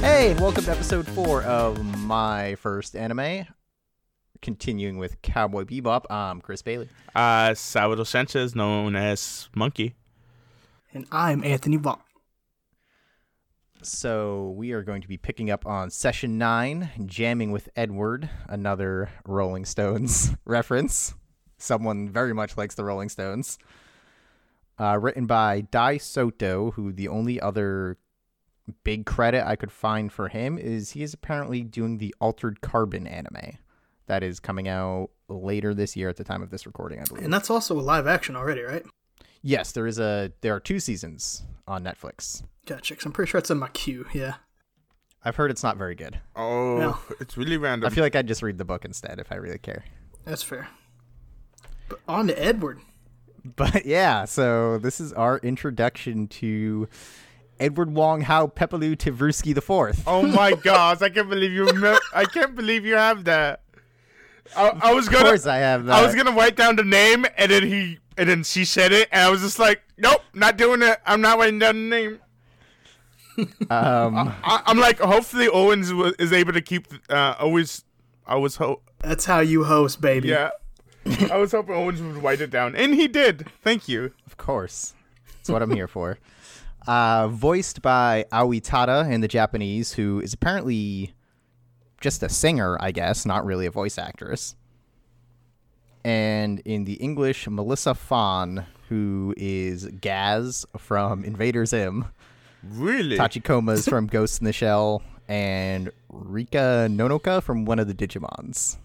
Hey, welcome to episode four of my first anime. Continuing with Cowboy Bebop, I'm Chris Bailey. Uh, Salvador Sanchez, known as Monkey. And I'm Anthony Vaughn. So we are going to be picking up on session nine, jamming with Edward, another Rolling Stones reference. Someone very much likes the Rolling Stones. Uh, written by Dai Sato, who the only other big credit I could find for him is he is apparently doing the Altered Carbon anime that is coming out later this year at the time of this recording, I believe. And that's also a live action already, right? yes, there is a there are two seasons on Netflix. Gotcha. 'cause I'm pretty sure it's in my queue. Yeah. I've heard it's not very good. Oh, No. it's really random. I feel like I'd just read the book instead if I really care. That's fair. But on to Edward. But yeah, so this is our introduction to Edward Wong Hau Pepelu Tivrusky the Fourth. oh my gosh, I can't believe you. Me- I can't believe you have that. I, I was gonna. Of course, I have that. I was gonna write down the name, and then he, and then she said it, and I was just like, nope, not doing it. I'm not writing down the name. Um, I, I'm like, hopefully Owens wa- is able to keep. Uh, always, I was hope. That's how you host, baby. Yeah, I was hoping Owens would write it down, and he did. Thank you. of course, that's what I'm here for. Uh, voiced by Aoi Tada in the Japanese, who is apparently just a singer, I guess, not really a voice actress. And in the English, Melissa Fahn, who is Gaz from Invader Zim. Really? Tachikoma's from Ghost in the Shell, and Rika Nonaka from one of the Digimons.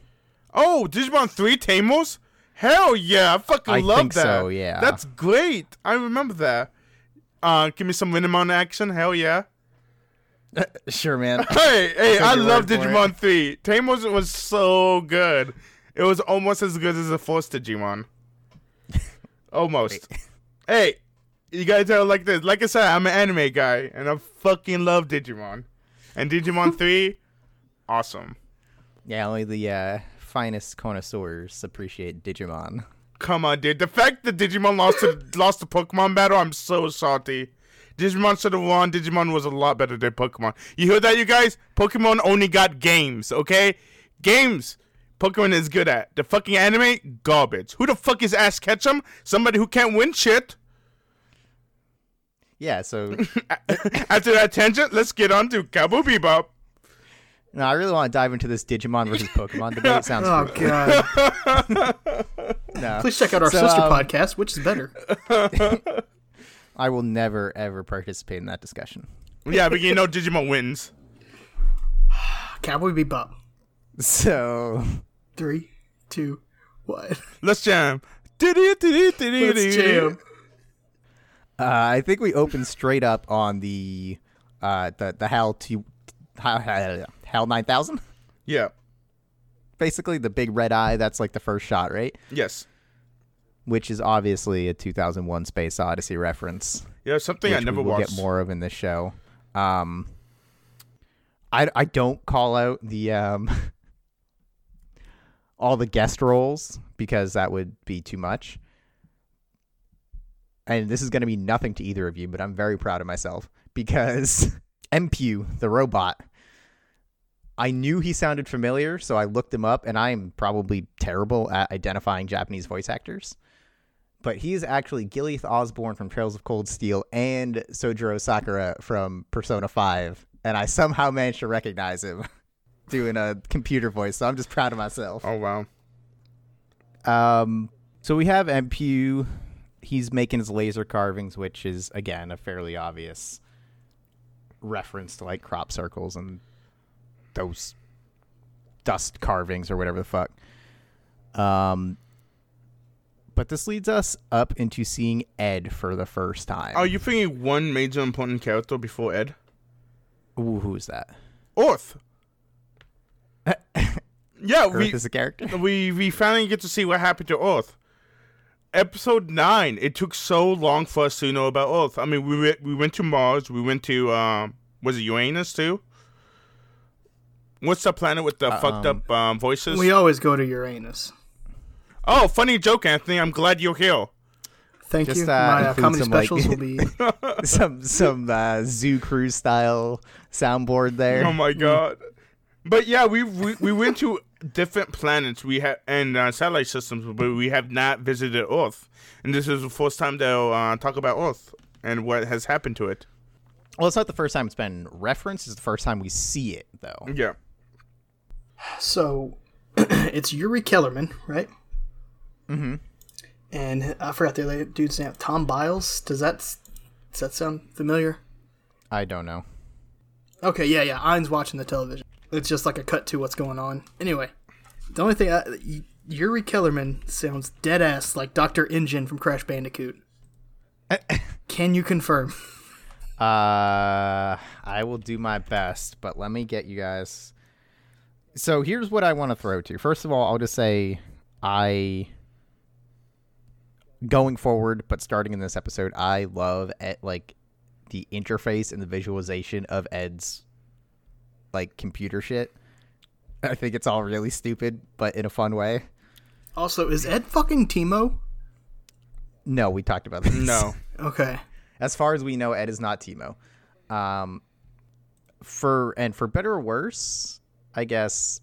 Oh, Digimon 3 Tamers? Hell yeah, I fucking I love think that. so, yeah. That's great. I remember that. Uh, give me some Minimon action. Hell yeah. Sure, man. Hey, hey, I love Digimon 3. Tamers was so good. It was almost as good as the first Digimon. almost. hey, you gotta tell it like this. Like I said, I'm an anime guy, and I fucking love Digimon. And Digimon 3, awesome. yeah, only the uh, finest connoisseurs appreciate Digimon. Come on, dude. The fact that Digimon lost to lost the Pokemon battle, I'm so salty. Digimon should have won. Digimon was a lot better than Pokemon. You hear that, you guys? Pokemon only got games, okay? Games. Pokemon is good at. The fucking anime, garbage. Who the fuck is Ash Ketchum? Somebody who can't win shit. Yeah, so After that tangent, let's get on to Cowboy Bebop. no, I really want to dive into this Digimon versus Pokemon debate. It sounds Oh fruitful. god. No. Please check out our So, sister um, podcast, which is better. I will never ever participate in that discussion. Yeah, but you know Digimon wins. Cowboy Bebop. So Three, two, one. Let's jam. Let's Let's jam. uh, I think we open straight up on the uh, the the HAL two HAL, HAL nine thousand. Yeah. Basically, the big red eye. That's like the first shot, right? Yes. Which is obviously a 2001 Space Odyssey reference. Yeah, something I never we will watched. get more of in this show. Um, I I don't call out the um all the guest roles because that would be too much. And this is going to be nothing to either of you, but I'm very proud of myself because MPU, the robot, I knew he sounded familiar, so I looked him up, and I'm probably terrible at identifying Japanese voice actors but he's actually Gilliath Osborne from Trails of Cold Steel and Sojiro Sakura from Persona 5. And I somehow managed to recognize him doing a computer voice, so I'm just proud of myself. Oh wow. Um, so we have MPU. He's making his laser carvings, which is, again, a fairly obvious reference to like crop circles and those dust carvings or whatever the fuck. Um, but this leads us up into seeing Ed for the first time. Are you thinking one major important character before Ed? Ooh, who's that? Orth. Yeah, Earth we is a character. we we finally get to see what happened to Earth. Episode nine. It took so long for us to know about Earth. I mean, we went, we went to Mars. We went to um, was it Uranus too? What's the planet with the fucked up um, voices? We always go to Uranus. Oh, funny joke, Anthony. I'm glad you're here. Thank Just, you. uh, My uh, comedy some, like- specials will be. some some uh, zoo cruise style soundboard there. Oh my god. But yeah, we we, we went to different planets. We have and uh, satellite systems, but we have not visited Earth. And this is the first time they'll uh, talk about Earth and what has happened to it. Well, it's not the first time it's been referenced. It's the first time we see it, though. Yeah. So, it's Yuri Kellerman, right? Mm-hmm. And I forgot the other dude's name. Tom Biles. Does that does that sound familiar? I don't know. Okay, yeah, yeah. Ein's watching the television. It's just like a cut to what's going on. Anyway, the only thing I, Y- Yuri Kellerman sounds dead ass like Doctor N. Gin from Crash Bandicoot. Can you confirm? Uh, I will do my best, but let me get you guys. So here's what I want to throw to. you. First of all, I'll just say I going forward, but starting in this episode, I love Ed, like the interface and the visualization of Ed's like computer shit. I think it's all really stupid, but in a fun way. Also, is Ed fucking Timo? No, we talked about this. No. Okay. as far as we know, Ed is not Timo. Um, for and for better or worse, I guess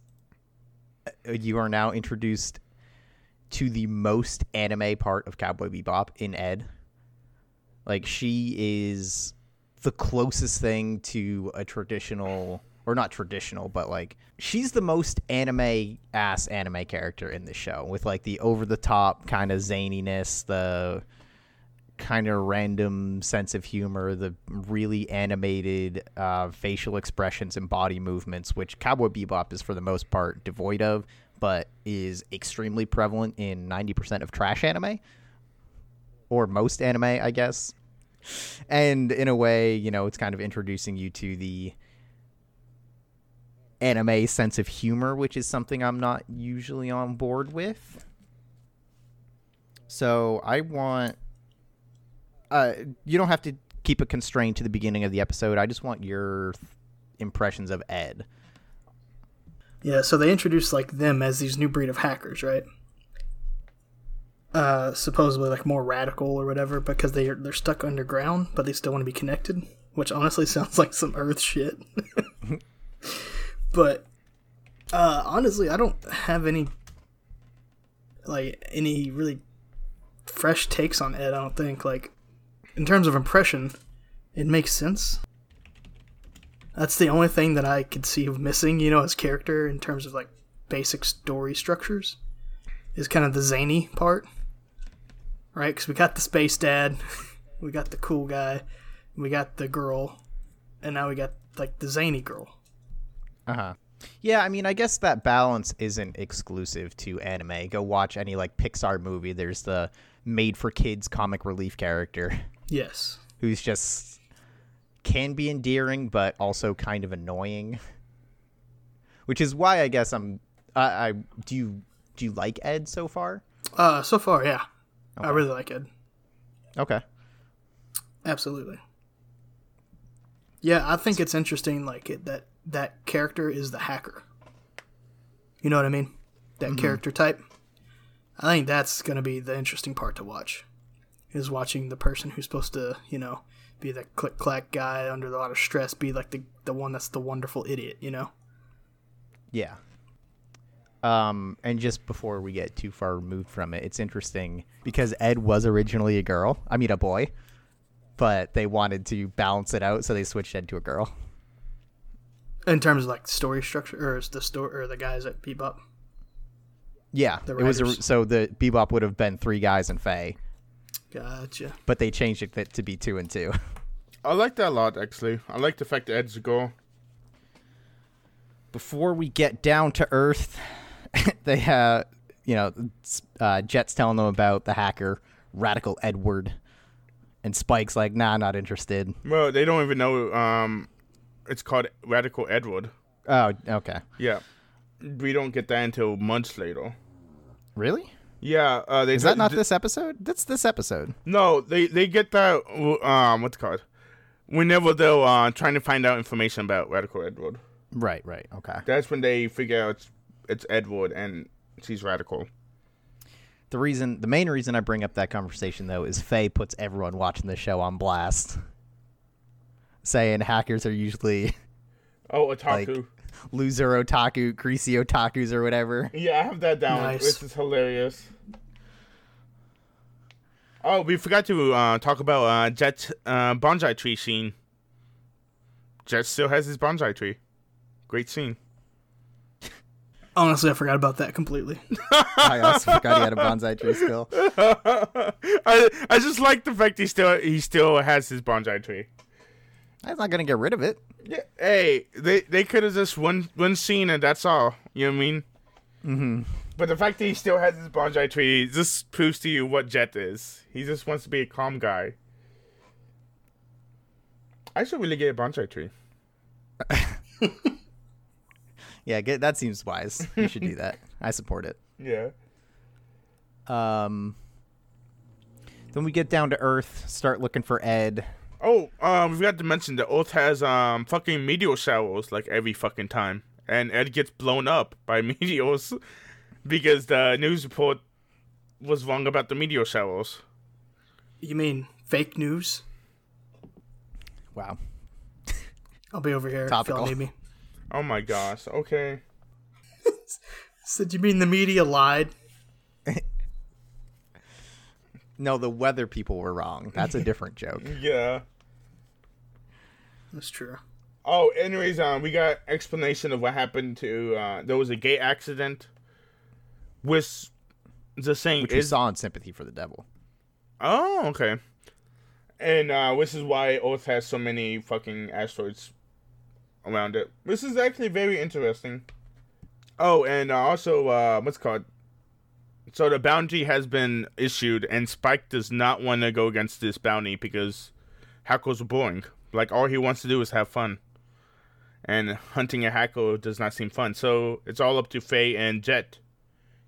uh, you are now introduced to the most anime part of Cowboy Bebop in Ed. Like she is the closest thing to a traditional or not traditional, but like she's the most anime ass anime character in the show with like the over the top kind of zaniness, the kind of random sense of humor, the really animated uh, facial expressions and body movements, which Cowboy Bebop is for the most part devoid of, but is extremely prevalent in 90% of trash anime, or most anime, I guess. And in a way, you know, it's kind of introducing you to the anime sense of humor, which is something I'm not usually on board with. So I want uh, you don't have to keep it constrained to the beginning of the episode. I just want your impressions of Ed. Yeah, so they introduced like them as these new breed of hackers, right? Uh, supposedly like more radical or whatever because they are they're stuck underground, but they still want to be connected, which honestly sounds like some Earth shit. but uh, honestly, I don't have any like any really fresh takes on Ed. I don't think like in terms of impression, it makes sense. That's the only thing that I could see of missing, you know, as character in terms of like basic story structures is kind of the zany part, right? Because we got the space dad, we got the cool guy, we got the girl, and now we got like the zany girl. Uh huh. Yeah, I mean, I guess that balance isn't exclusive to anime. Go watch any like Pixar movie. There's the made for kids comic relief character Yes. who's just can be endearing but also kind of annoying. Which is why I guess I'm I, I do you do you like Ed so far? Uh, so far, yeah, I really like Ed. Okay. Absolutely. Yeah, I think it's interesting, like it, that that character is the hacker. You know what I mean? That character type. I think that's going to be the interesting part to watch. Is watching the person who's supposed to, you know, be the click clack guy under a lot of stress, be like the the one that's the wonderful idiot. You know? Yeah. Um, and just before we get too far removed from it, it's interesting because Ed was originally a girl. I mean, a boy, but they wanted to balance it out, so they switched Ed to a girl. In terms of like story structure, or is the story, or the guys at Bebop. Yeah, it was a, so the Bebop would have been three guys and Faye, Gotcha. but they changed it to be two and two. I like that a lot, actually. I like the fact that Ed's a girl. Before we get down to Earth, they have you know uh, Jet's telling them about the hacker Radical Edward, and Spike's like, "Nah, not interested." Well, they don't even know. Um, it's called Radical Edward. Oh, okay. Yeah. we don't get that until months later. Really? Yeah, uh, they Is that not th- this episode? That's this episode. No, they they get that. Um, what's it called? Whenever they're uh, trying to find out information about Radical Edward, Right, right. Okay. that's when they figure out it's, it's Edward and she's radical. The reason, the main reason I bring up that conversation though is Faye puts everyone watching the show on blast, saying hackers are usually Oh, otaku. Like- loser otaku, greasy otakus, or whatever. Yeah, I have that down. Nice. This is hilarious. Oh, we forgot to uh, talk about uh, Jet uh, bonsai tree scene. Jet still has his bonsai tree. Great scene. Honestly, I forgot about that completely. I also forgot he had a bonsai tree still. I I just like the fact he still he still has his bonsai tree. I'm not gonna get rid of it. Yeah, hey, they they could have just one one scene and that's all. You know what I mean? Mm-hmm. But the fact that he still has his bonsai tree just proves to you what Jet is. He just wants to be a calm guy. I should really get a bonsai tree. Yeah, get, that seems wise. You should do that. I support it. Yeah. Um, then we get down to Earth, start looking for Ed. Oh, um, we forgot to mention that Earth has um fucking meteor showers like every fucking time, and Ed gets blown up by meteors because the news report was wrong about the meteor showers. You mean fake news? Wow. I'll be over here Topical. if y'all need me. Oh my gosh. Okay. Said you mean the media lied? No, the weather people were wrong. That's a different joke. Yeah. That's true. Oh, anyways, um, we got explanation of what happened to. Uh, there was a gate accident. With the saying Which we is saw in Sympathy for the Devil. Oh, okay. And uh, this is why Earth has so many fucking asteroids around it. This is actually very interesting. Oh, and uh, also, uh, what's it called? So the bounty has been issued, and Spike does not want to go against this bounty because hackers are boring. Like all he wants to do is have fun, and hunting a hacker does not seem fun. So it's all up to Faye and Jet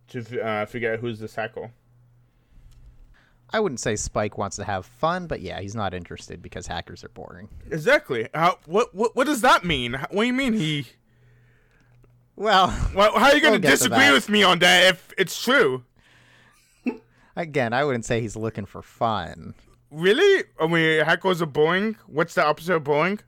to uh, figure out who's this hacker. I wouldn't say Spike wants to have fun, but yeah, he's not interested because hackers are boring. Exactly. How, what, what what does that mean? What do you mean he? Well, Well, how are you going to disagree with me on that if it's true? again, I wouldn't say he's looking for fun. Really? I mean, hackers a Boeing. What's the opposite of Boeing?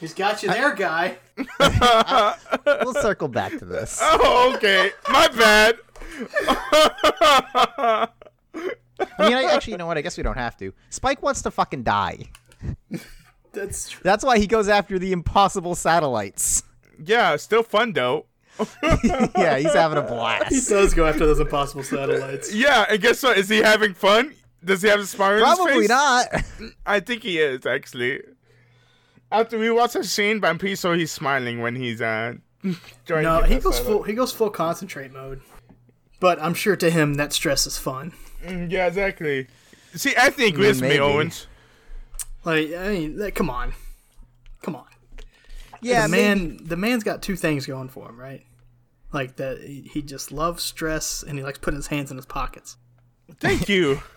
He's got you there, guy. We'll circle back to this. Oh, okay. My bad. I mean, I, actually, you know what? I guess we don't have to. Spike wants to fucking die. That's true. That's why he goes after the impossible satellites. Yeah, still fun though. yeah, he's having a blast. He does go after those impossible satellites. Yeah, and guess what? Is he having fun? Does he have a smile on his Probably not. I think he is actually. After we watch a scene, but I'm he's smiling when he's uh. trying No, he goes full. up. He goes full concentrate mode. But I'm sure to him that stress is fun. Mm, Yeah, exactly. See, I think with me, Maybe. Owens. Like, I mean, that- come on, come on. Yeah, the man. man, the man's got two things going for him, right? Like that, he he just loves stress and he likes putting his hands in his pockets. Thank you.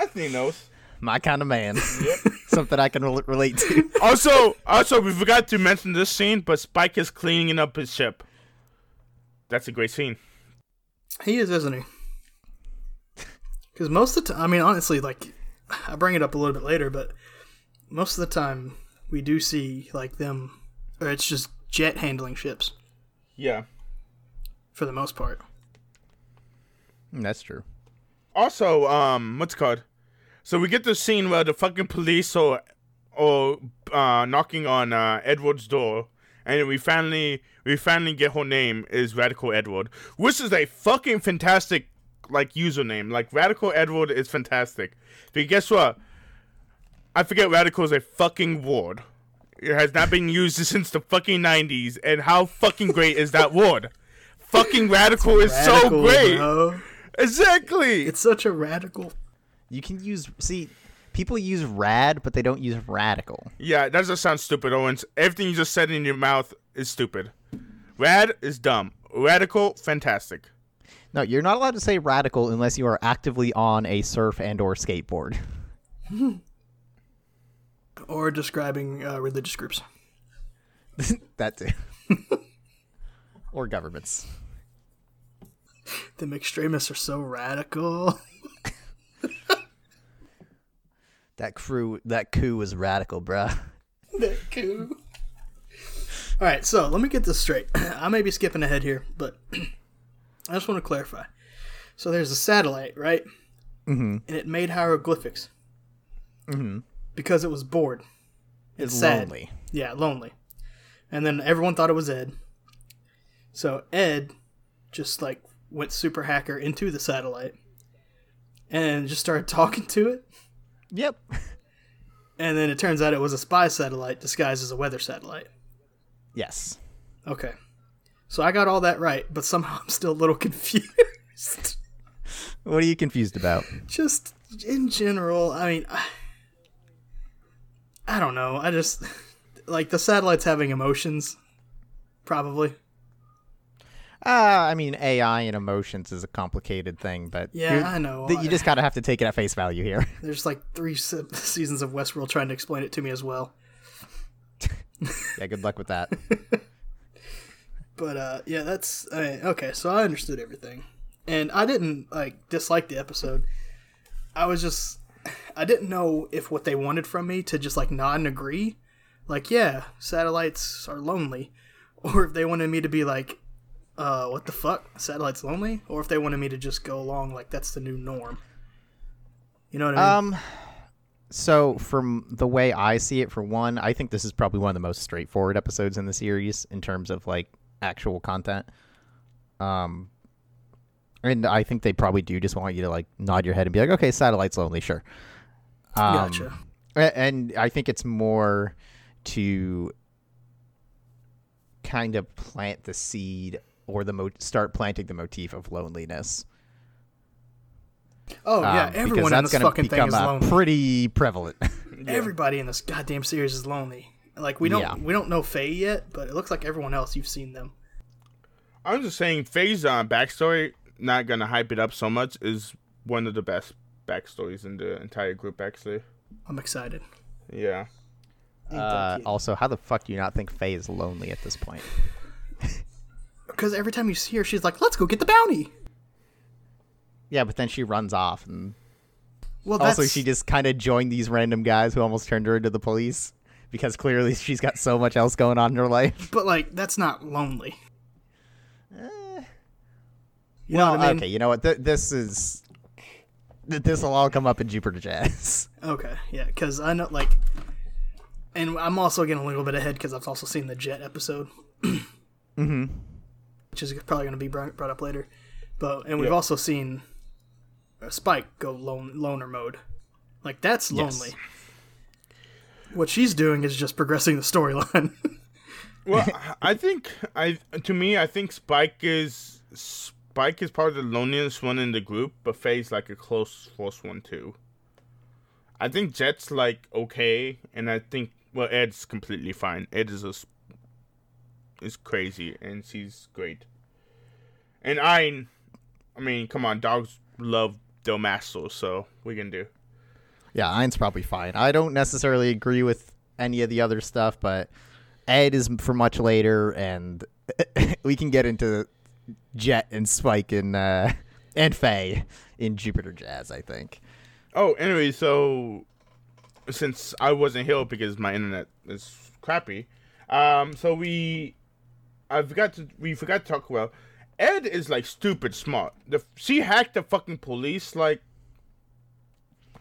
Anthony knows. My kind of man. Something I can rel relate to. Also, also, we forgot to mention this scene, but Spike is cleaning up his ship. That's a great scene. He is, isn't he? Because most of the time, I mean, honestly, like I bring it up a little bit later, but most of the time we do see like them, or it's just jet handling ships Yeah. for the most part. Mm, That's true. Also, um, what's it called? So we get the scene where the fucking police are, are uh, knocking on uh, Edward's door, and we finally we finally get her name is Radical Edward, which is a fucking fantastic like username. Like Radical Edward is fantastic. But guess what? I forget Radical is a fucking word. It has not been used since the fucking nineties, and how fucking great is that word? Fucking radical is so great. bro. Exactly. It's such a radical. You can use see people use rad, but they don't use radical. Yeah, that just sounds stupid, Owens. Everything you just said in your mouth is stupid. Rad is dumb. Radical, fantastic. No, you're not allowed to say radical unless you are actively on a surf and or skateboard. Or describing uh, religious groups. that too. or governments. The extremists are so radical. That crew, that coup was radical, bruh. that coup. All right, so let me get this straight. I may be skipping ahead here, but I just want to clarify. So there's a satellite, right? Mm-hmm. And it made hieroglyphics. Mm-hmm. Because it was bored. It's sad. lonely. Yeah, lonely. And then everyone thought it was Ed. So Ed just like went super hacker into the satellite and just started talking to it. Yep. And then it turns out it was a spy satellite disguised as a weather satellite. Yes. Okay. So I got all that right, but somehow I'm still a little confused. What are you confused about? just in general, I mean, I, I don't know. I just like the satellite's having emotions, probably. Uh, I mean, AI and emotions is a complicated thing, but Yeah, I know. th- you just gotta have to take it at face value here. There's like three se- seasons of Westworld trying to explain it to me as well. yeah, good luck with that. But uh, yeah, that's I mean, okay. So I understood everything, and I didn't like dislike the episode. I was just I didn't know if what they wanted from me to just like nod and agree, like yeah, satellites are lonely, or if they wanted me to be like, uh, what the fuck, satellites lonely, or if they wanted me to just go along like that's the new norm. You know what I mean? Um, so from the way I see it, for one, I think this is probably one of the most straightforward episodes in the series in terms of like actual content. Um, and I think they probably do just want you to like nod your head and be like, okay, satellite's lonely, sure. Um, gotcha. And I think it's more to kind of plant the seed or the mo- start planting the motif of loneliness. Oh yeah, Um, everyone because in this gonna fucking thing become is uh, lonely. pretty prevalent. Everybody in this goddamn series is lonely. Like we don't Yeah. we don't know Faye yet, but it looks like everyone else you've seen them. I'm just saying, Faye's uh, backstory, not gonna hype it up so much, is one of the best backstories in the entire group, actually. I'm excited. Yeah. Uh, also, how the fuck do you not think Faye is lonely at this point? Because every time you see her, she's like, "Let's go get the bounty." Yeah, but then she runs off, and Well, that's also she just kind of joined these random guys who almost turned her into the police because clearly she's got so much else going on in her life. but like that's not lonely. You Eh. well, know what I mean? okay, you know what? Th- this is this will all come up in Jupiter Jazz. Okay, yeah, because I know like, and I'm also getting a little bit ahead because I've also seen the Jet episode, mm-hmm. Which is probably going to be brought up later. But and we've Yeah. also seen Spike go lone, loner mode, like that's Yes. lonely. What she's doing is just progressing the storyline. Well, I think I to me, I think Spike is Spike is part of the loneliest one in the group, but Faye's like a close close one too. I think Jet's like okay, and I think well Ed's completely fine. Ed is a, is crazy, and she's great. And I, I mean, come on, dogs love Del so we can do. Yeah, Ein's probably fine. I don't necessarily agree with any of the other stuff, but Ed is for much later, and we can get into Jet and Spike and uh, and Faye in Jupiter Jazz. I think. Oh, anyway, so since I wasn't here because my internet is crappy, um, so we, I forgot to we forgot to talk about. Ed is like stupid smart. The she hacked the fucking police like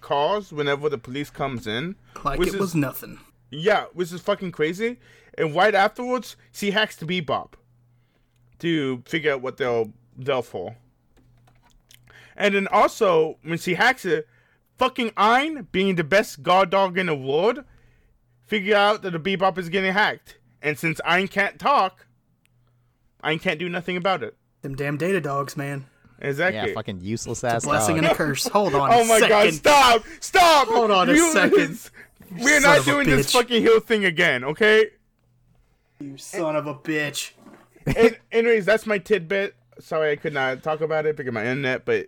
cars whenever the police comes in. like it is- was nothing. Yeah, which is fucking crazy. And right afterwards, she hacks the Bebop to figure out what they'll they'll for. And then also, when she hacks it, fucking Ein, being the best guard dog in the world, figure out that the Bebop is getting hacked. And since Ein can't talk, Ein can't do nothing about it. Them damn data dogs, man. Exactly. Yeah, fucking useless ass. Blessing dog. and a curse. Hold on. Oh a my god, stop! Stop! Hold on a second. We're not doing this fucking hill thing again, okay? You son of a bitch. and, anyways, that's my tidbit. Sorry, I could not talk about it because of my internet, but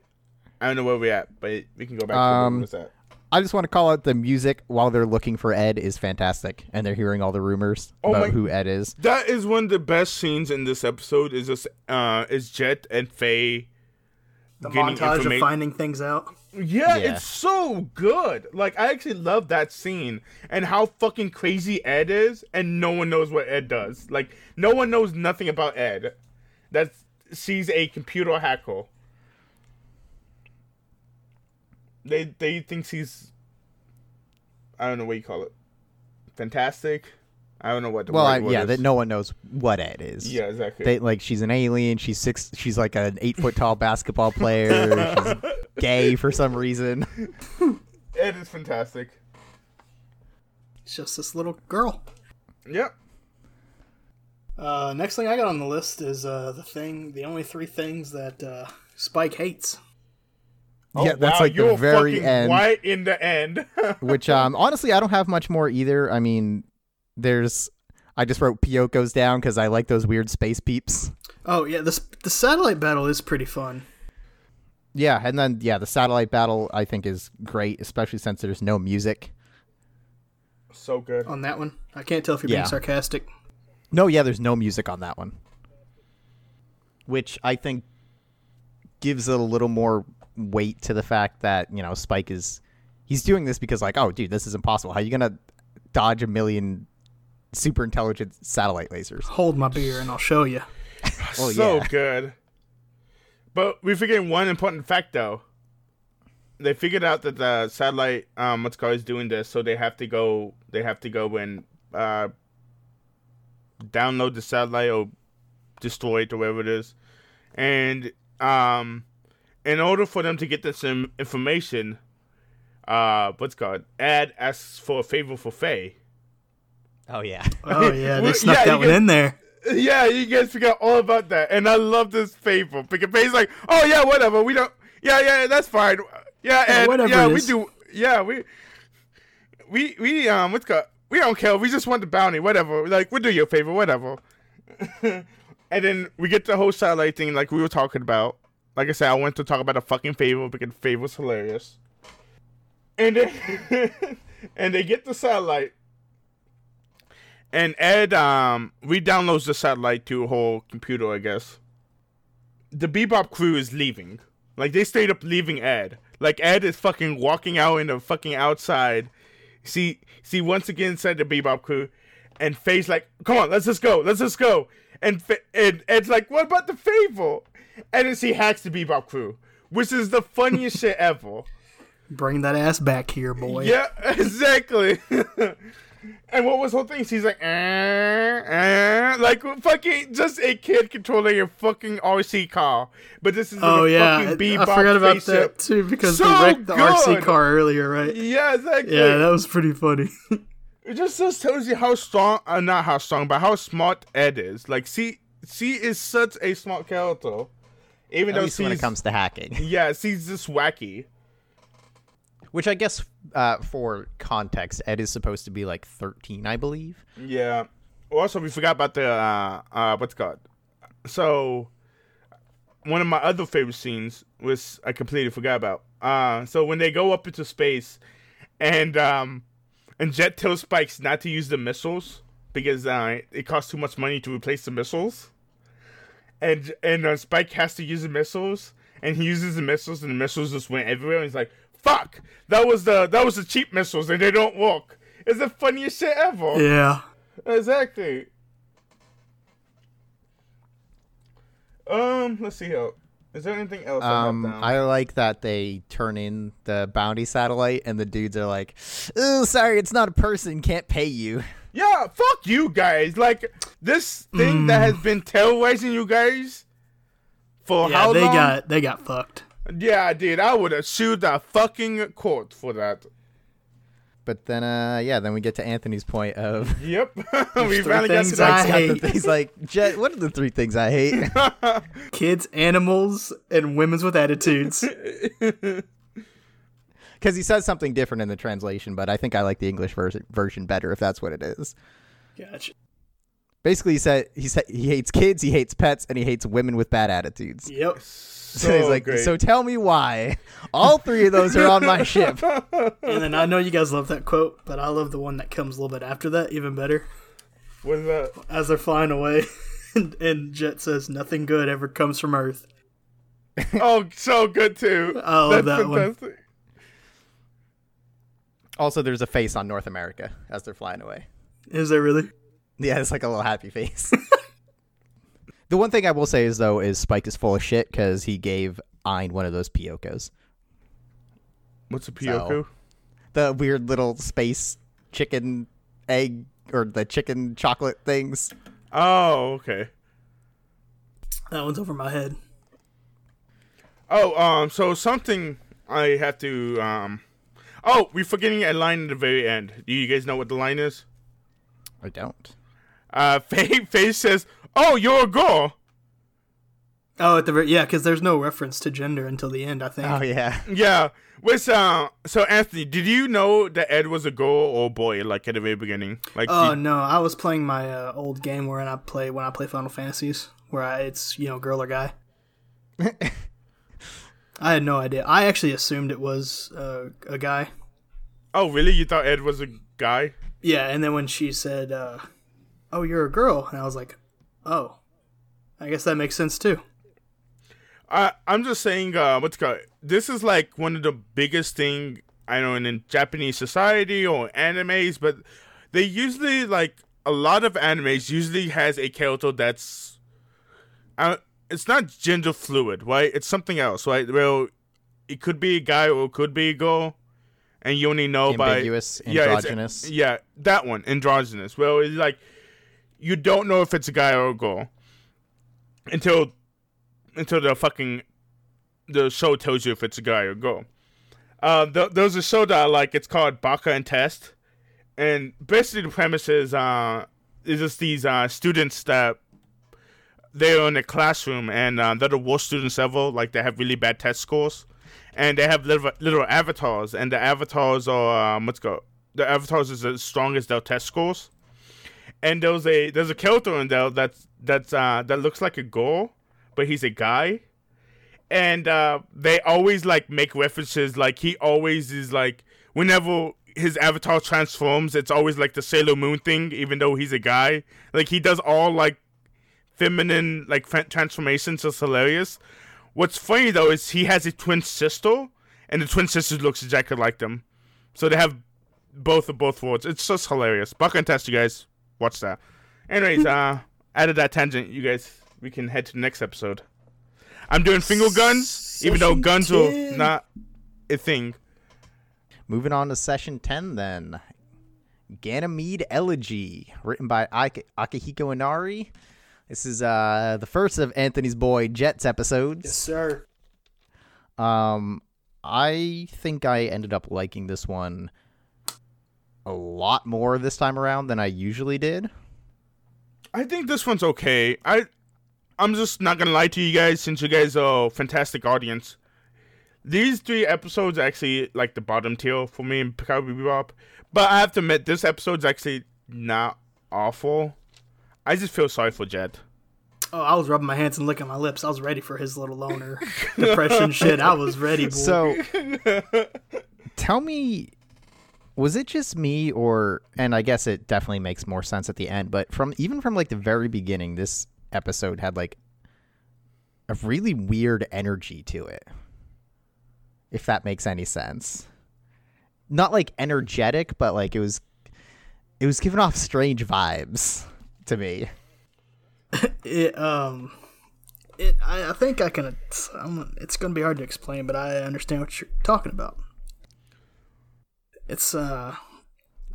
I don't know where we're at. But we can go back Um, to what's that. I just want to call out the music while they're looking for Ed is fantastic, and they're hearing all the rumors Oh about my- who Ed is. That is one of the best scenes in this episode. Is this uh is Jet and Faye The getting montage informa- of finding things out. Yeah, Yeah. it's so good. Like I actually love that scene and how fucking crazy Ed is, and no one knows what Ed does. Like no one knows nothing about Ed. That she's a computer hacker. They they thinks he's I don't know what you call it. Fantastic. I don't know what the Well, right I, yeah, that no one knows what Ed is. Yeah, exactly. They like she's an alien. She's six. She's like an eight foot tall basketball player. she's gay for some reason. Ed is fantastic. It's just this little girl. Yep. Uh, next thing I got on the list is uh, the thing, the only three things that uh, Spike hates. Yeah, that's like Oh, you're the very end. Right in the end. Which um honestly I don't have much more either. I mean, there's I just wrote Piyoko's down because I like those weird space peeps. Oh yeah, this the satellite battle is pretty fun. Yeah, and then yeah, the satellite battle I think is great, especially since there's no music. so good. On that one, I can't tell if you're Yeah. being sarcastic. No, yeah, there's no music on that one. Which I think gives it a little more weight to the fact that, you know, Spike is he's doing this because like, oh dude, this is impossible. How are you gonna dodge a million super intelligent satellite lasers? Hold my beer and I'll show you. Well, so yeah. good. But we forgetting one important fact though. They figured out that the satellite, um, what's it called, is doing this, so they have to go. They have to go and uh, download the satellite or destroy it or whatever it is, and um, in order for them to get this in- information, uh, what's called, Ed asks for a favor for Faye. Oh yeah. Oh yeah, they snuck yeah, that one get- in there. Yeah, you guys forgot all about that, and I love this favor because Faye's like, "Oh yeah, whatever. We don't. Yeah, yeah, that's fine. Yeah, and whatever yeah, we do. Yeah, we, we, we um, what's called? We don't care. We just want the bounty. Whatever. Like, we'll do your favor. Whatever. and then we get the whole satellite thing, like we were talking about. Like I said, I went to talk about a fucking favor because was hilarious. And then, and they get the satellite. And Ed um re-downloads the satellite to a whole computer, I guess. The Bebop crew is leaving. Like they stayed up leaving Ed. Like Ed is fucking walking out in the fucking outside. See see once again said the Bebop crew and Faye's like, "Come on, let's just go. Let's just go." And Fa- and Ed's like, "What about the favor?" And then she hacks the Bebop crew, which is the funniest shit ever. Bring that ass back here, boy. Yeah, exactly. and what was the whole thing? She's like, eh, eh, like fucking just a kid controlling your fucking RC car. But this is Oh a yeah, fucking I, bebop I forgot about spaceship. that too because So they wrecked the RC car earlier, right? Yeah, exactly. Yeah, that was pretty funny. it just just tells you how strong, uh, not how strong, but how smart Ed is. Like, she she is such a smart character, even At though least when it comes to hacking. yeah, she's just wacky. Which I guess uh, for context, Ed is supposed to be like 13, I believe. Yeah. Also, we forgot about the uh, uh, what's it called. So, one of my other favorite scenes was I completely forgot about. Uh, so when they go up into space, and um, and Jet tells Spikes not to use the missiles because uh, it costs too much money to replace the missiles, and and uh, Spike has to use the missiles, and he uses the missiles, and the missiles just went everywhere. And he's like, "Fuck! That was the that was the cheap missiles, and they don't work." It's the funniest shit ever. yeah. Exactly. Um, let's see here. Is there anything else I Um, down? I like that they turn in the bounty satellite, and the dudes are like, "Oh, sorry, it's not a person. Can't pay you." yeah, fuck you guys. Like this thing that has been terrorizing you guys for Yeah, how they long? got they got fucked. Yeah, dude, I would have sued the fucking court for that. But then, uh, yeah, then we get to Anthony's point of Yep, we finally got to things I that. the hate. things like, Jet, what are the three things I hate? Kids, animals, and women's with attitudes. Because he says something different in the translation, but I think I like the English version version better if that's what it is. Gotcha. Basically, he said he said he hates kids, he hates pets, and he hates women with bad attitudes. Yep. So he's like, great. so tell me why. All three of those are on my ship. And then I know you guys love that quote, but I love the one that comes a little bit after that, even better. What's that? As they're flying away, and, and Jet says, "Nothing good ever comes from Earth." Oh, so good too. I love That's that one. Fantastic. Also, there's a face on North America as they're flying away. Is there really? Yeah, it's like a little happy face. the one thing I will say is though is Spike is full of shit because he gave Ein one of those Piyokos, What's a Piyoko? the weird little space chicken egg or the chicken chocolate things. Oh, okay. That one's over my head. Oh, um, so something I have to, um, oh, we're forgetting a line at the very end. Do you guys know what the line is? I don't. Uh, Faye, Faye says, "Oh, you're a girl." Oh, at the very yeah, because there's no reference to gender until the end. I think. Oh yeah. Yeah. Which, uh, so Anthony, did you know that Ed was a girl or a boy, like at the very beginning? Like, Oh did- no, I was playing my uh, old game where I play when I play Final Fantasies, where I, it's you know girl or guy. I had no idea. I actually assumed it was uh, a guy. oh, really? You thought Ed was a guy? Yeah, and then when she said, uh, "Oh, you're a girl," and I was like, "Oh, I guess that makes sense too." I I'm just saying, uh, what's called? This is like one of the biggest thing I know in, in Japanese society or animes, but they usually like a lot of animes usually has a character that's, uh, it's not gender fluid, right? It's something else, right? Well, it could be a guy or it could be a girl, and you only know Ambiguous, by yeah, androgynous. yeah, that one, androgynous. Well, it's like you don't know if it's a guy or a girl until until the fucking the show tells you if it's a guy or a girl. Uh, th- there's a show that I like. It's called Baka and Test, and basically the premise is uh, is just these uh, students that they're in a classroom and uh, they're the worst students ever. Like they have really bad test scores, and they have little little avatars, and the avatars are um, let's go. The avatars is as strong as their test scores, and there's a there's a character in there that's that's uh, that looks like a girl, but he's a guy and uh, they always like make references like he always is like whenever his avatar transforms it's always like the sailor moon thing even though he's a guy like he does all like feminine like fa- transformations is hilarious what's funny though is he has a twin sister and the twin sister looks exactly like them so they have both of both worlds it's just hilarious Baka and Test you guys watch that anyways uh out of that tangent you guys we can head to the next episode I'm doing finger guns, even though guns 10. are not a thing. Moving on to session 10 then. Ganymede Elegy, written by Ak- Akihiko Inari. This is uh, the first of Anthony's Boy Jets episodes. Yes, sir. Um, I think I ended up liking this one a lot more this time around than I usually did. I think this one's okay. I, I'm just not gonna lie to you guys, since you guys are a fantastic audience. These three episodes actually like the bottom tier for me in Cowboy Bebop, but I have to admit this episode's actually not awful. I just feel sorry for Jet. Oh, I was rubbing my hands and licking my lips. I was ready for his little loner depression shit. I was ready. Boy. So, tell me, was it just me, or and I guess it definitely makes more sense at the end, but from even from like the very beginning, this episode had like a really weird energy to it. If that makes any sense. Not like energetic, but like it was it was giving off strange vibes to me. it um it I, I think I can I'm, it's gonna be hard to explain but I understand what you're talking about it's uh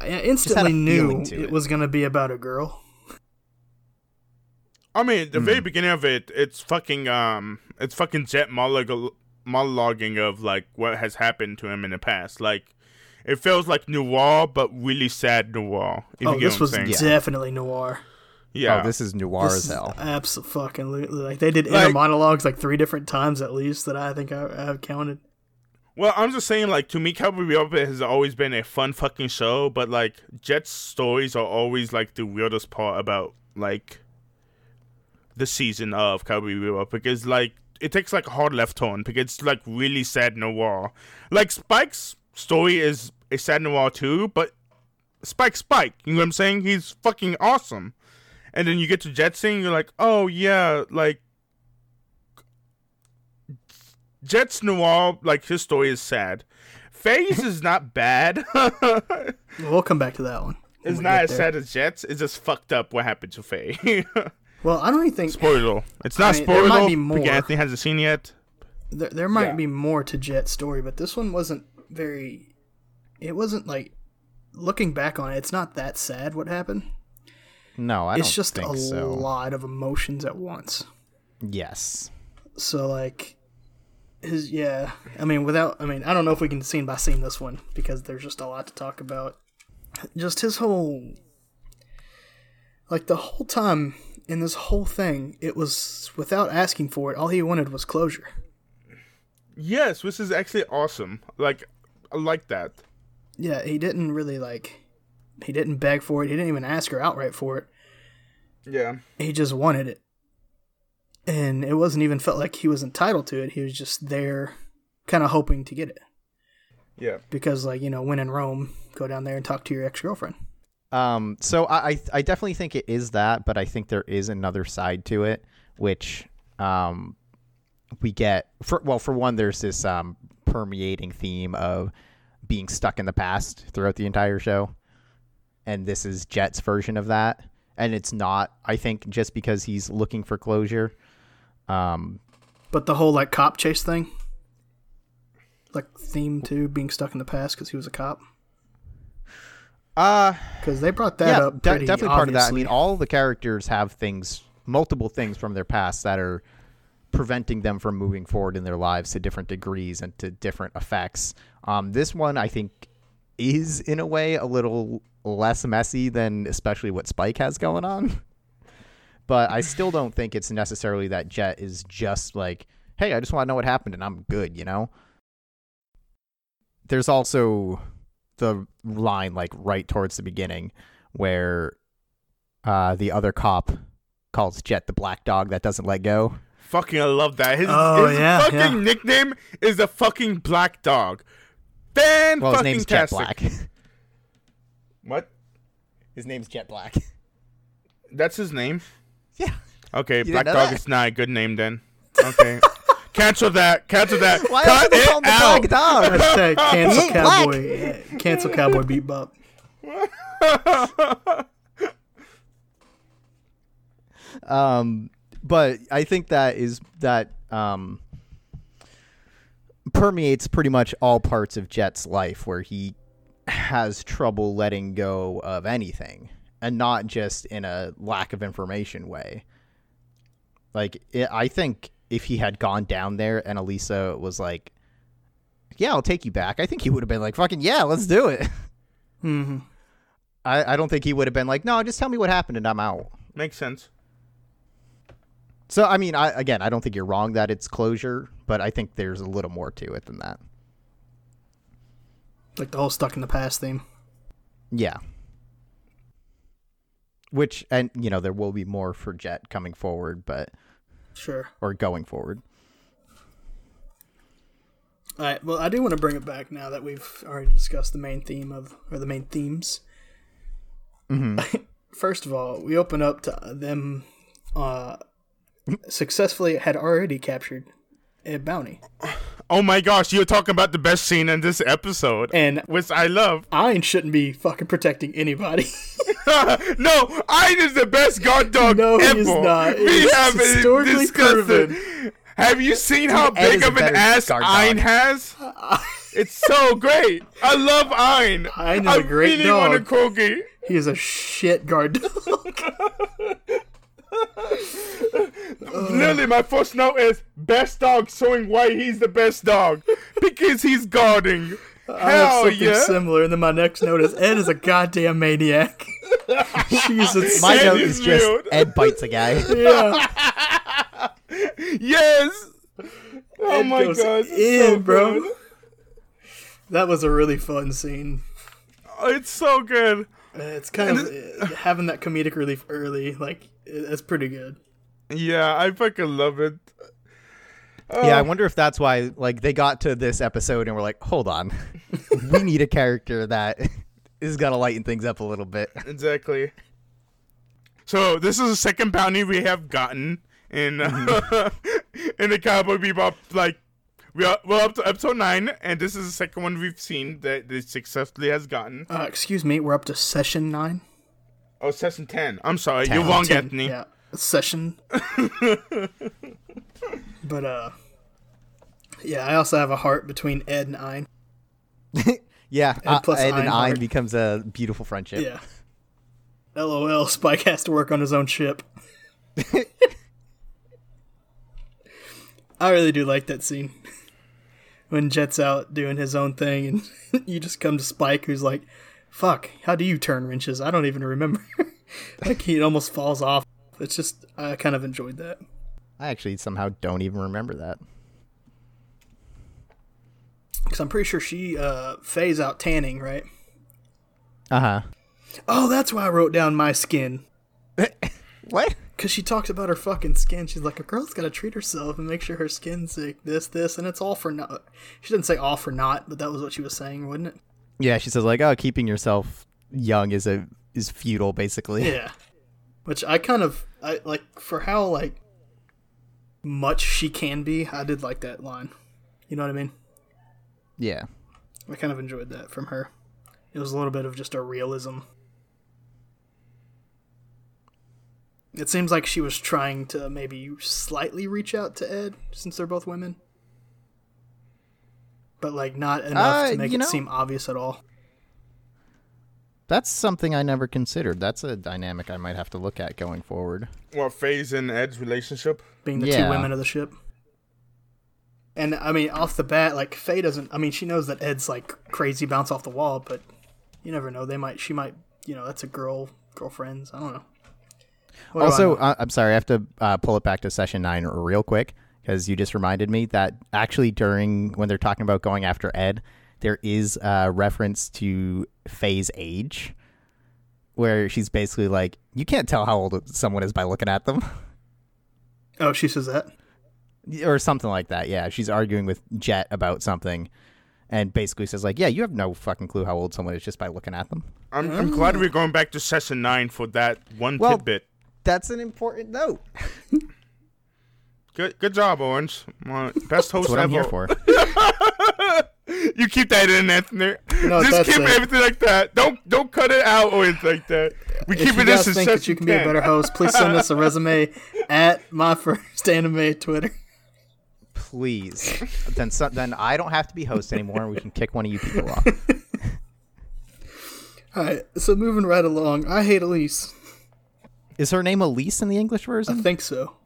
I instantly knew it it. was gonna be about a girl I mean, the very beginning of it, it's fucking um, it's fucking Jet monolog- monologuing of like what has happened to him in the past. Like, it feels like noir, but really sad noir. If oh this was I'm saying. definitely noir Oh, yeah. Oh, this is noir this as hell. absolutely like they did Like- monologues like three different times at least that I think I, I have counted Well, I'm just saying, like to me, Cowboy Bebop has always been a fun fucking show, but like Jet's stories are always like the weirdest part about like the season of Cowboy Bebop because like it takes like a hard left turn because it's like really sad noir. Like Spike's story is a sad noir too, but Spike Spike, you know what I'm saying? He's fucking awesome. And then you get to Jet Sing, you're like, oh yeah, like Jet's noir, like his story is sad. Faye's is not bad. We'll come back to that one. it's not as there. sad as Jet's. It's just fucked up what happened to Faye. Well, I don't even think spoiler. It's not I mean, there might spoiler be because more. Anthony hasn't seen yet. there, there might Yeah. be more to Jet's story, but this one wasn't very. It wasn't like looking back on it. It's not that sad what happened. No, I it's don't just think a so. lot of emotions at once. Yes. So like his yeah, I mean without I mean I don't know if we can scene by scene this one because there's just a lot to talk about. Just his whole like the whole time in this whole thing, it was without asking for it, all he wanted was closure. Yes, which is actually awesome. Like, I like that. Yeah, he didn't really like he didn't beg for it, he didn't even ask her outright for it. Yeah. He just wanted it. And it wasn't even felt like he was entitled to it. He was just there kind of hoping to get it. Yeah. because like you know when in rome go down there and talk to your ex-girlfriend Um, so I, I I definitely think it is that, but I think there is another side to it, which um, we get. For, well, for one, there's this um, permeating theme of being stuck in the past throughout the entire show, and this is Jet's version of that. And it's not, I think, just because he's looking for closure. Um, but the whole like cop chase thing like theme to being stuck in the past because he was a cop uh, because they brought that yeah, up de- definitely part of that. I mean, all the characters have things, multiple things from their past that are preventing them from moving forward in their lives to different degrees and to different effects. Um, this one, I think, is in a way a little less messy than especially what Spike has going on. But I still don't think it's necessarily that Jet is just like, hey, I just want to know what happened and I'm good, you know? There's also the line like right towards the beginning where uh, the other cop calls Jet the black dog that doesn't let go. Fucking, I love that. His, Oh, his yeah, fucking yeah. nickname is the fucking black dog. Fan Well, his fucking name's Jet. Black. What? his name's Jet Black. That's his name? Yeah. Okay, didn't Black know Dog that? is not a good name then. Okay. cancel that. Cancel that. Why Cut do people it call him the out. black dog? Hashtag cancel ain't black. cowboy yeah, cancel cowboy bebop um, but I think that is that um, permeates pretty much all parts of Jet's life, where he has trouble letting go of anything, and not just in a lack of information way. Like it, I think if he had gone down there and Elisa was like, "Yeah, I'll take you back," I think he would have been like, "Fucking yeah, let's do it." hmm I, I don't think he would have been like, "No, just tell me what happened and I'm out." Makes sense. So I mean, I again, I don't think you're wrong that it's closure, but I think there's a little more to it than that. Like the whole stuck in the past theme Yeah. Which and you know there will be more for Jet coming forward, but sure or going forward. all right well i do want to bring it back now that we've already discussed the main theme of or the main themes Mm-hmm. first of all we open up to them uh successfully had already captured a bounty Oh my gosh, you're talking about the best scene in this episode, and which I love. Ein shouldn't be fucking protecting anybody. no, Ein is the best guard dog No, he ever. is not. We It's have historically discussed proven. it. Have you seen how Ed big of an ass guard Ein has? It's so great. I love Ein. Ein is I a great really want a dog. corgi. he is a shit guard dog. Literally, my first note is best dog showing why he's the best dog because he's guarding. I have something yeah! similar, and then my next note is Ed is a goddamn maniac. Jesus. My Ed note is is just weird. Ed bites a guy. yeah. Yes. Oh Ed my goes god, in, so bro. good. That was a really fun scene. It's so good. Uh, It's kind of uh, having that comedic relief early, like it- it's pretty good. Yeah, I fucking love it. Yeah, I wonder if that's why like they got to this episode and were like, hold on, we need a character that is gonna lighten things up a little bit. Exactly. So this is the second bounty we have gotten in uh, in the Cowboy Bebop. Like we are we're up to episode nine, and this is the second one we've seen that this successfully has gotten. Uh, excuse me, we're up to session nine. Oh, session ten. I'm sorry, Ten. you're wrong, Ten, Anthony. Yeah, session. but uh, yeah, I also have a heart between Ed and Ein. Yeah, uh, plus Ed and Ironheart. Ein becomes a beautiful friendship. Yeah. LOL. Spike has to work on his own ship. I really do like that scene when Jet's out doing his own thing, and you just come to Spike, who's like, "Fuck, how do you turn wrenches? I don't even remember." like he almost falls off. It's just I kind of enjoyed that. I actually somehow don't even remember that. Because I'm pretty sure she uh, Faye's out tanning, right? Uh huh. Oh, that's why I wrote down my skin. What? Because she talks about her fucking skin. She's like, a girl's got to treat herself and make sure her skin's like this, this, and it's all for not. She didn't say all for naught, but that was what she was saying, wouldn't it? Yeah, she says like, oh, keeping yourself young is a is futile, basically. Yeah. Which I kind of I like for how like much she can be. I did like that line. You know what I mean? Yeah. I kind of enjoyed that from her. It was a little bit of just a realism. It seems like she was trying to maybe slightly reach out to Ed since they're both women. But like not enough Uh, to make you it know- seem obvious at all. That's something I never considered. That's a dynamic I might have to look at going forward. What Faye's and Ed's relationship? being the Yeah. two women of the ship. And I mean, off the bat, like Faye doesn't. I mean, she knows that Ed's like crazy, bounce off the wall, but you never know. They might. She might. You know, that's a girl, girlfriends. I don't know. What do I also, know? uh, I'm sorry, I have to uh, pull it back to session nine real quick because you just reminded me that actually during when they're talking about going after Ed, there is a reference to Faye's age, where she's basically like, "You can't tell how old someone is by looking at them," oh, she says that. or something like that. Yeah, she's arguing with Jet about something. And basically says like, yeah, you have no fucking clue how old someone is just by looking at them. I'm, I'm glad we're going back to session nine for that one Well- tidbit. That's an important note. Good, good job, Orange. Best host That's what I'm ever. here for. You keep that in, Anthony. No, Just keep it. everything like that. Don't don't cut it out or anything like that. We If keep you it guys in think that you can be a better host, please send us a resume at my first anime Twitter. Please. then so, then I don't have to be host anymore, and we can kick one of you people off. All right, so moving right along, I hate Elise. Is her name Elise in the English version? I think so.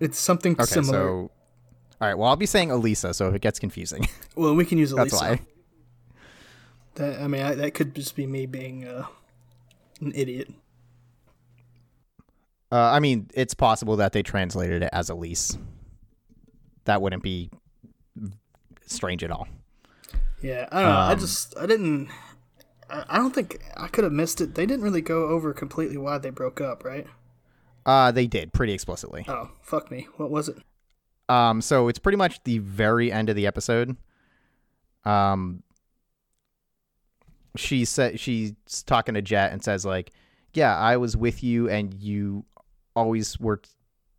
It's something Okay, similar. so all right. Well, I'll be saying Elisa, so if it gets confusing, Well, we can use Elisa. that's why. That, I mean, I, that could just be me being uh, an idiot. Uh, I mean, it's possible that they translated it as Elise. That wouldn't be strange at all. Yeah, I don't know. I Um, just I didn't. I, I don't think I could have missed it. They didn't really go over completely why they broke up, right? Uh, they did pretty explicitly. Oh fuck me. What was it? Um, so it's pretty much the very end of the episode. Um, she said she's talking to Jet and says like, "Yeah, I was with you, and you always were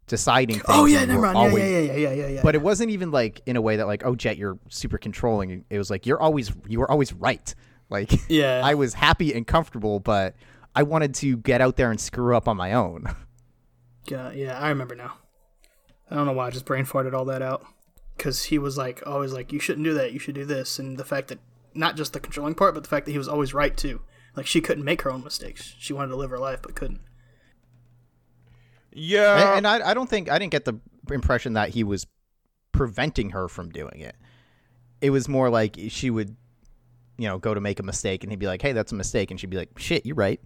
deciding things. Oh yeah, never mind. Yeah, always- yeah, yeah, yeah, yeah, yeah. But it wasn't even like in a way that like, oh Jet, you're super controlling. It was like you're always you were always right. Like yeah, I was happy and comfortable, but I wanted to get out there and screw up on my own. yeah, yeah. I remember now. I don't know why I just brain farted all that out. Because he was like always like, you shouldn't do that. You should do this. And the fact that not just the controlling part, but the fact that he was always right too. Like she couldn't make her own mistakes. She wanted to live her life, but couldn't. Yeah. and, and I, I don't think I didn't get the impression that he was preventing her from doing it. It was more like she would, you know, go to make a mistake and he'd be like, "Hey, that's a mistake," and she'd be like, "Shit, you're right."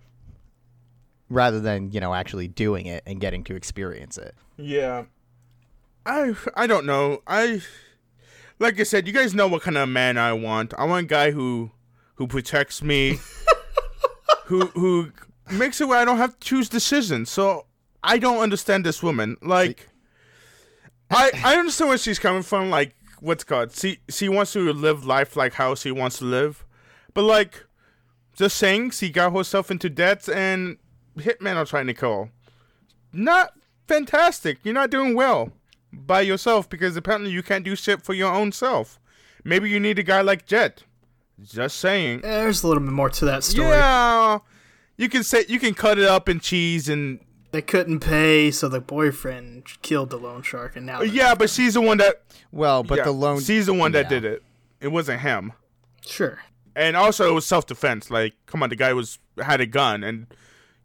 Rather than you know actually doing it and getting to experience it. Yeah. I I don't know. I like I said, you guys know what kind of man I want. I want a guy who who protects me, who who makes it where I don't have to choose decisions. So I don't understand this woman. Like, I I understand where she's coming from. Like, what's called? She she wants to live life like how she wants to live, but like, just saying, she got herself into debt and hitmen are trying to call. Not fantastic. You're not doing well by yourself because apparently you can't do shit for your own self. Maybe you need a guy like Jet. Just saying. Eh, there's a little bit more to that story. Yeah, you can say you can cut it up in cheese and They couldn't pay, so the boyfriend killed the loan shark, and now yeah, but she's the one that. Well, but yeah, the loan. She's the one that yeah. did it. It wasn't him. sure. And also, it was self defense. Like, come on, the guy was had a gun, and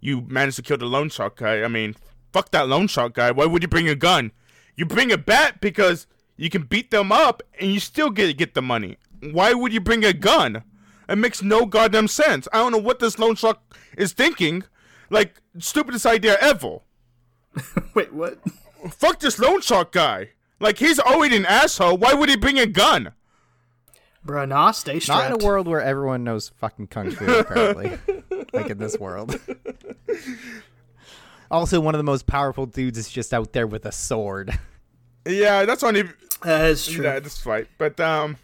you managed to kill the loan shark guy. I mean, fuck that loan shark guy. Why would you bring a gun? You bring a bat because you can beat them up, and you still get get the money. Why would you bring a gun? It makes no goddamn sense. I don't know what this loan shark is thinking. Like, stupidest idea ever. Wait, what? Fuck this loan shark guy. Like, he's already an asshole. Why would he bring a gun? Bruh, nah, stay strapped. Not in a world where everyone knows fucking kung fu, apparently. like in this world. also, one of the most powerful dudes is just out there with a sword. Yeah, that's only That is true. Yeah, this fight. But um,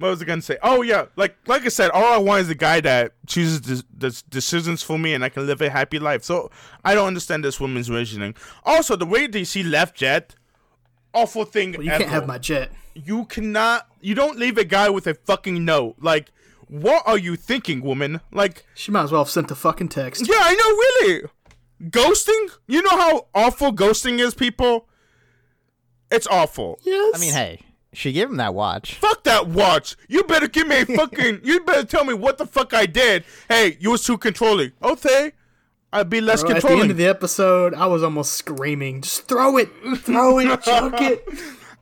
what was I gonna say? Oh yeah, like like I said, all I want is a guy that chooses the, the decisions for me, and I can live a happy life. So I don't understand this woman's reasoning. Also, the way that she left Jet, awful thing. Well, you ever. can't have my jet. You cannot. You don't leave a guy with a fucking note. Like, what are you thinking, woman? Like, She might as well have sent a fucking text. yeah, I know, really. Ghosting? You know how awful ghosting is, people. It's awful. Yes. I mean, hey, she gave him that watch. Fuck that watch. You better give me a fucking. you better tell me what the fuck I did. Hey, you was too controlling. Okay, I'd be less Bro, at the end of the episode, I was almost screaming, "Just throw it, throw it, chuck it."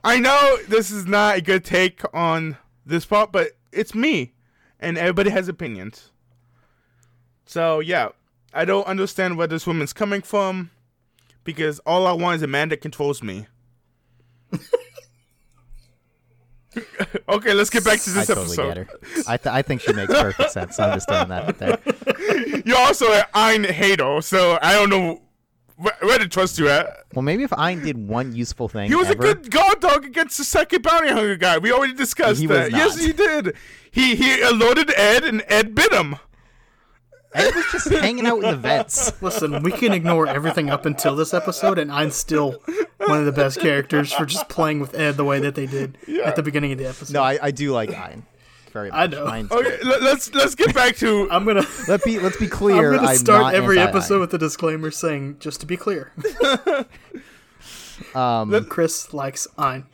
I know this is not a good take on this part, but it's me, and everybody has opinions. So yeah, I don't understand where this woman's coming from, because all I want is a man that controls me. okay, let's get back to this I totally episode. get her. I, th- I think she makes perfect sense. I'm just throwing that out there. You're also an Ein hater, so I don't know where, where to trust you at. Well, maybe if Ein did one useful thing He was ever, a good guard dog against the second bounty hunter guy. We already discussed He was that. Yes, he did. He he alerted Ed, and Ed bit him. Ed was just hanging out in the vents. Listen, we can ignore everything up until this episode, and I'm still one of the best characters for just playing with Ed the way that they did at the beginning of the episode. No, I, I do like Ein. Very much. I know. Ein's Okay, good. let, us let's get back to. I'm gonna. Let be let's be clear. I'm gonna I'm start not every anti-Ein. episode with a disclaimer saying, just to be clear, Um, Chris likes Ein.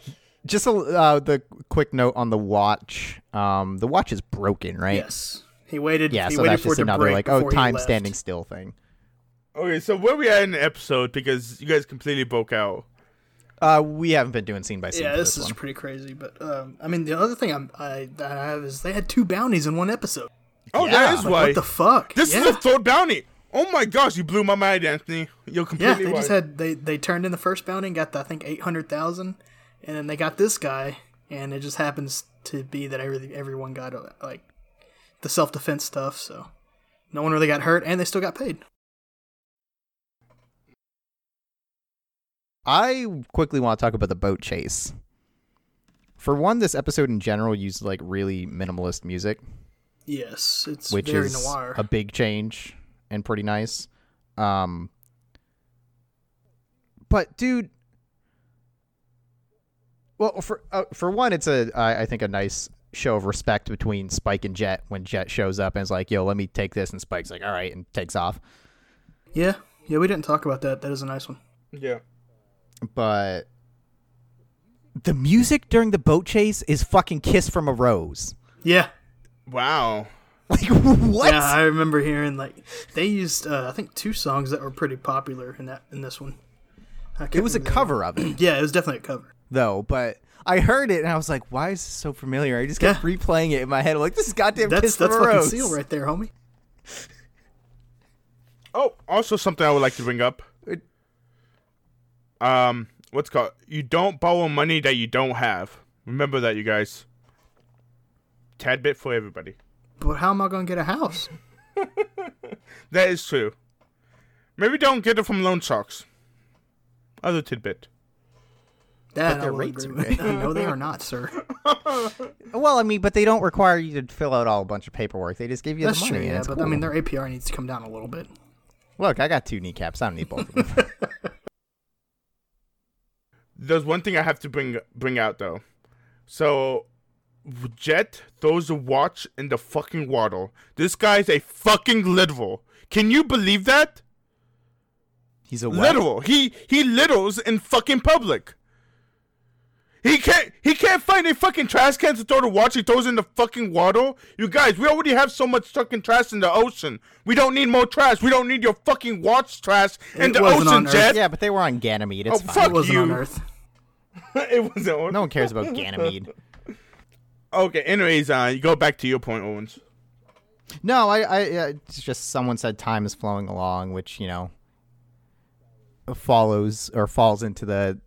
just a, uh, the quick note on the watch. Um, the watch is broken, right? Yes, he waited. Yeah, he so waited that's just another like oh time standing still thing. Okay, so where we at in the episode because you guys completely broke out. Uh, we haven't been doing scene by scene. Yeah, this this is one. pretty crazy. But um, I mean, the other thing I'm, I I have is they had two bounties in one episode. Oh, Yeah. that is Like, why. what the fuck? this yeah. is the third bounty. Oh my gosh, you blew my mind, Anthony. You're completely. Yeah, completely they just had they they turned in the first bounty and got the, I think eight hundred thousand, and then they got this guy, and it just happens to be that every everyone got uh, like the self defense stuff, so no one really got hurt, and they still got paid. I quickly want to talk about the boat chase. For one, this episode in general used like really minimalist music, Yes, it's which very is noir. a big change and pretty nice. Um, but dude, well, for uh, for one, it's a I I think a nice show of respect between Spike and Jet when Jet shows up and is like, "Yo, let me take this," and Spike's like, "All right," and takes off. yeah, yeah, we didn't talk about that. That is a nice one. Yeah. But the music during the boat chase is fucking "Kiss from a Rose." Yeah, Wow. Like what? yeah, I remember hearing like they used uh, I think two songs that were pretty popular in that in this one. It was a remember. cover of it. Yeah, it was definitely a cover. though, but I heard it and I was like, why is this so familiar? I just kept Yeah. replaying it in my head. I'm like, this is goddamn That's Kiss that's from a fucking Rose. seal right there, homie. Oh, also something I would like to bring up. Um, what's called? You don't borrow money that you don't have. Remember that, you guys. Tad bit for everybody. But how am I gonna get a house? That is true. Maybe don't get it from loan sharks. Other tidbit. That their I will rates agree are no, they are not, sir. Well, I mean, but they don't require you to fill out all a bunch of paperwork. They just give you That's the money. and Yeah, it's but cool. I mean, their APR needs to come down a little bit. look, I got two kneecaps. I don't need both of them. There's one thing I have to bring bring out though. So, Jet throws a watch in the fucking water. This guy's a fucking literal. Can you believe that? He's a what? Literal. He he littles in fucking public. He can't he can't find a fucking trash can to throw the watch. He throws in the fucking water. You guys, we already have so much fucking trash in the ocean. We don't need more trash. We don't need your fucking watch trash in It the wasn't ocean, on Earth. Jet. Yeah, but they were on Ganymede. It's Oh, fine. fuck It wasn't you. it wasn't. on- No one cares about Ganymede. Okay. Anyways, uh, you go back to your point, Owens. No, I, I, it's just someone said time is flowing along, which you know follows or falls into the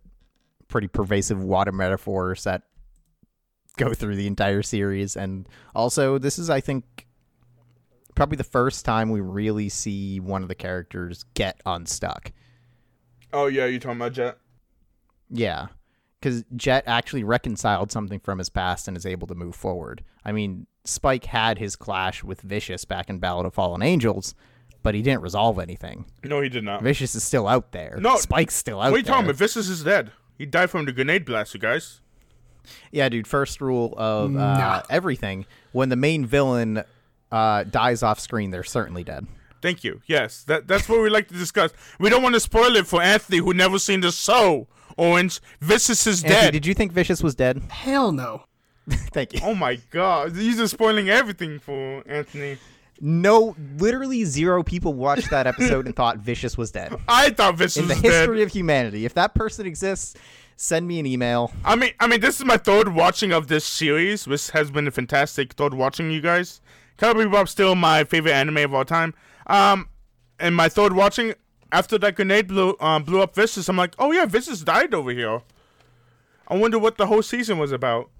pretty pervasive water metaphors that go through the entire series, and also this is, I think, probably the first time we really see one of the characters get unstuck. Oh yeah, you talking about Jet? Yeah. Because Jet actually reconciled something from his past and is able to move forward. I mean, Spike had his clash with Vicious back in Ballad of Fallen Angels, but he didn't resolve anything. No, he did not. Vicious is still out there. No, Spike's still out What are you there. talking about? Vicious is dead. He died from the grenade blast, you guys. Yeah, dude. First rule of uh, Nah. everything: when the main villain uh, dies off screen, they're certainly dead. Thank you. Yes, that that's what we like to discuss. We don't want to spoil it for Anthony, who never seen the show. Orange, Vicious is Anthony, dead. did you think Vicious was dead? Hell no. Thank you. oh my god, these are just spoiling everything for Anthony. No, literally zero people watched that episode and thought Vicious was dead. I thought Vicious In the history dead. of humanity, if that person exists, send me an email. I mean, I mean, this is my third watching of this series, which has been a fantastic third watching. You guys, Cowboy Bebop still my favorite anime of all time. Um, and my third watching after that grenade blew um, blew up Vicious, I'm like, oh yeah, Vicious died over here. I wonder what the whole season was about.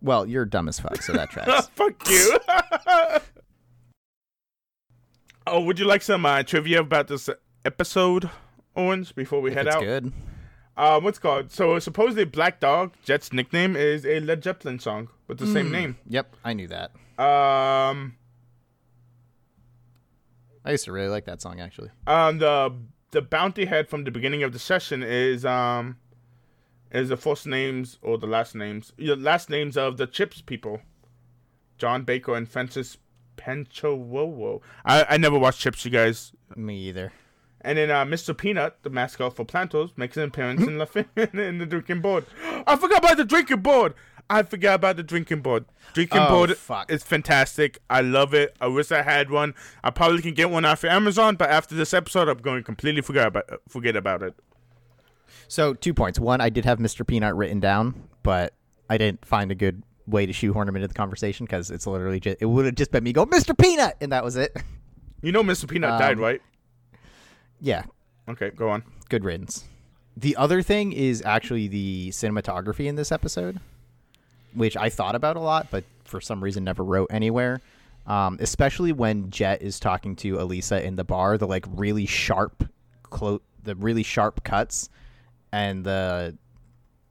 Well, you're dumb as fuck, so that tracks. Fuck you. oh, would you like some uh, trivia about this episode, Owens, before we head it's out? good. Um, what's called? So supposedly Black Dog, Jet's nickname, is a Led Zeppelin song with the Hmm. same name. Yep, I knew that. Um, I used to really like that song actually. um, the the bounty head from the beginning of the session is um, is the first names or the last names, the last names of the Chips people, John Baker and Francis Poncherello. I I never watched Chips, you guys. Me either. And then uh, Mr. Peanut, the mascot for Planters, makes an appearance in, the, in the drinking board. I forgot about the drinking board. I forgot about the drinking board. Drinking Oh, board fuck. is fantastic. I love it. I wish I had one. I probably can get one off of Amazon, but after this episode, I'm going to completely forget about forget about it. So two points. One, I did have Mr. Peanut written down, but I didn't find a good way to shoehorn him into the conversation because it's literally just it would have just been me go Mr. Peanut, and that was it. You know, Mr. Peanut Um, died, right? yeah, Okay, go on. good riddance. The other thing is actually the cinematography in this episode, which I thought about a lot, but for some reason never wrote anywhere. Um, especially when Jet is talking to Elisa in the bar, the like really sharp, clo- the really sharp cuts, and the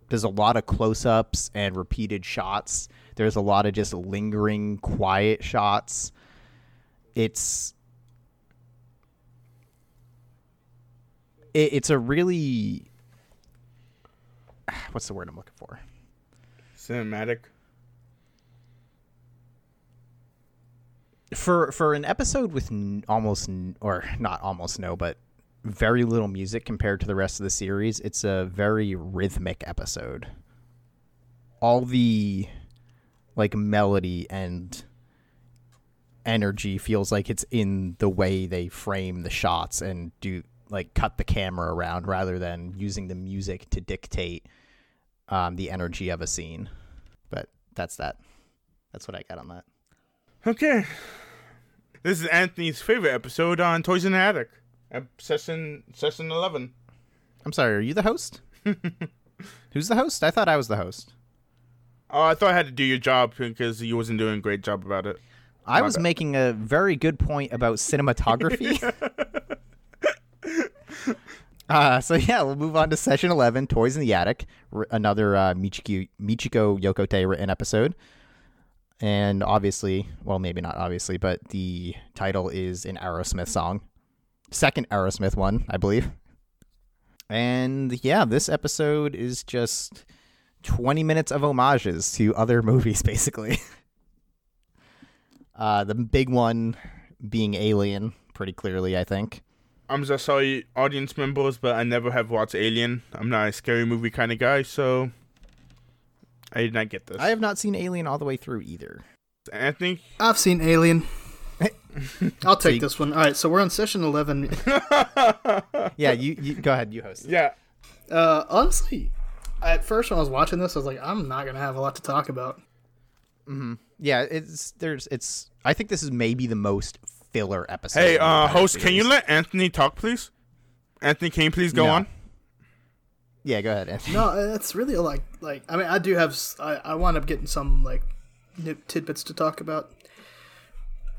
there's a lot of close-ups and repeated shots. There's a lot of just lingering, quiet shots. It's it, it's a really what's the word I'm looking for? Cinematic. For for an episode with almost or not almost no, but very little music compared to the rest of the series, it's a very rhythmic episode. All the like melody and energy feels like it's in the way they frame the shots and do like cut the camera around rather than using the music to dictate um, the energy of a scene. But that's that. That's what I got on that. Okay. This is Anthony's favorite episode on Toys in the Attic. Session session eleven. I'm sorry, are you the host? Who's the host? I thought I was the host. Oh, I thought I had to do your job because you wasn't doing a great job about it. I My was bad. making a very good point about cinematography. uh, so yeah, we'll move on to session eleven, "Toys in the Attic," r- another uh, Michiko, Michiko Yokote written episode, and obviously, well, maybe not obviously, but the title is an Aerosmith song, second Aerosmith one, I believe. And yeah, this episode is just twenty minutes of homages to other movies, basically. Uh, the big one being Alien, pretty clearly, I think. I'm just sorry, audience members, but I never have watched Alien. I'm not a scary movie kind of guy, so I did not get this. I have not seen Alien all the way through either. Anthony, I've seen Alien. I'll take this one. All right, so we're on session 11. Yeah, you, you go ahead, you host. yeah, Uh, honestly, at first when I was watching this, I was like, I'm not gonna have a lot to talk about. Yeah, it's there's it's. I think this is maybe the most filler episode. Hey, uh, entire host, can you let Anthony talk, please? Anthony, can you please go No. on? Yeah, go ahead. Anthony. No, it's really like like I mean I do have I, I wound up getting some like nip tidbits to talk about,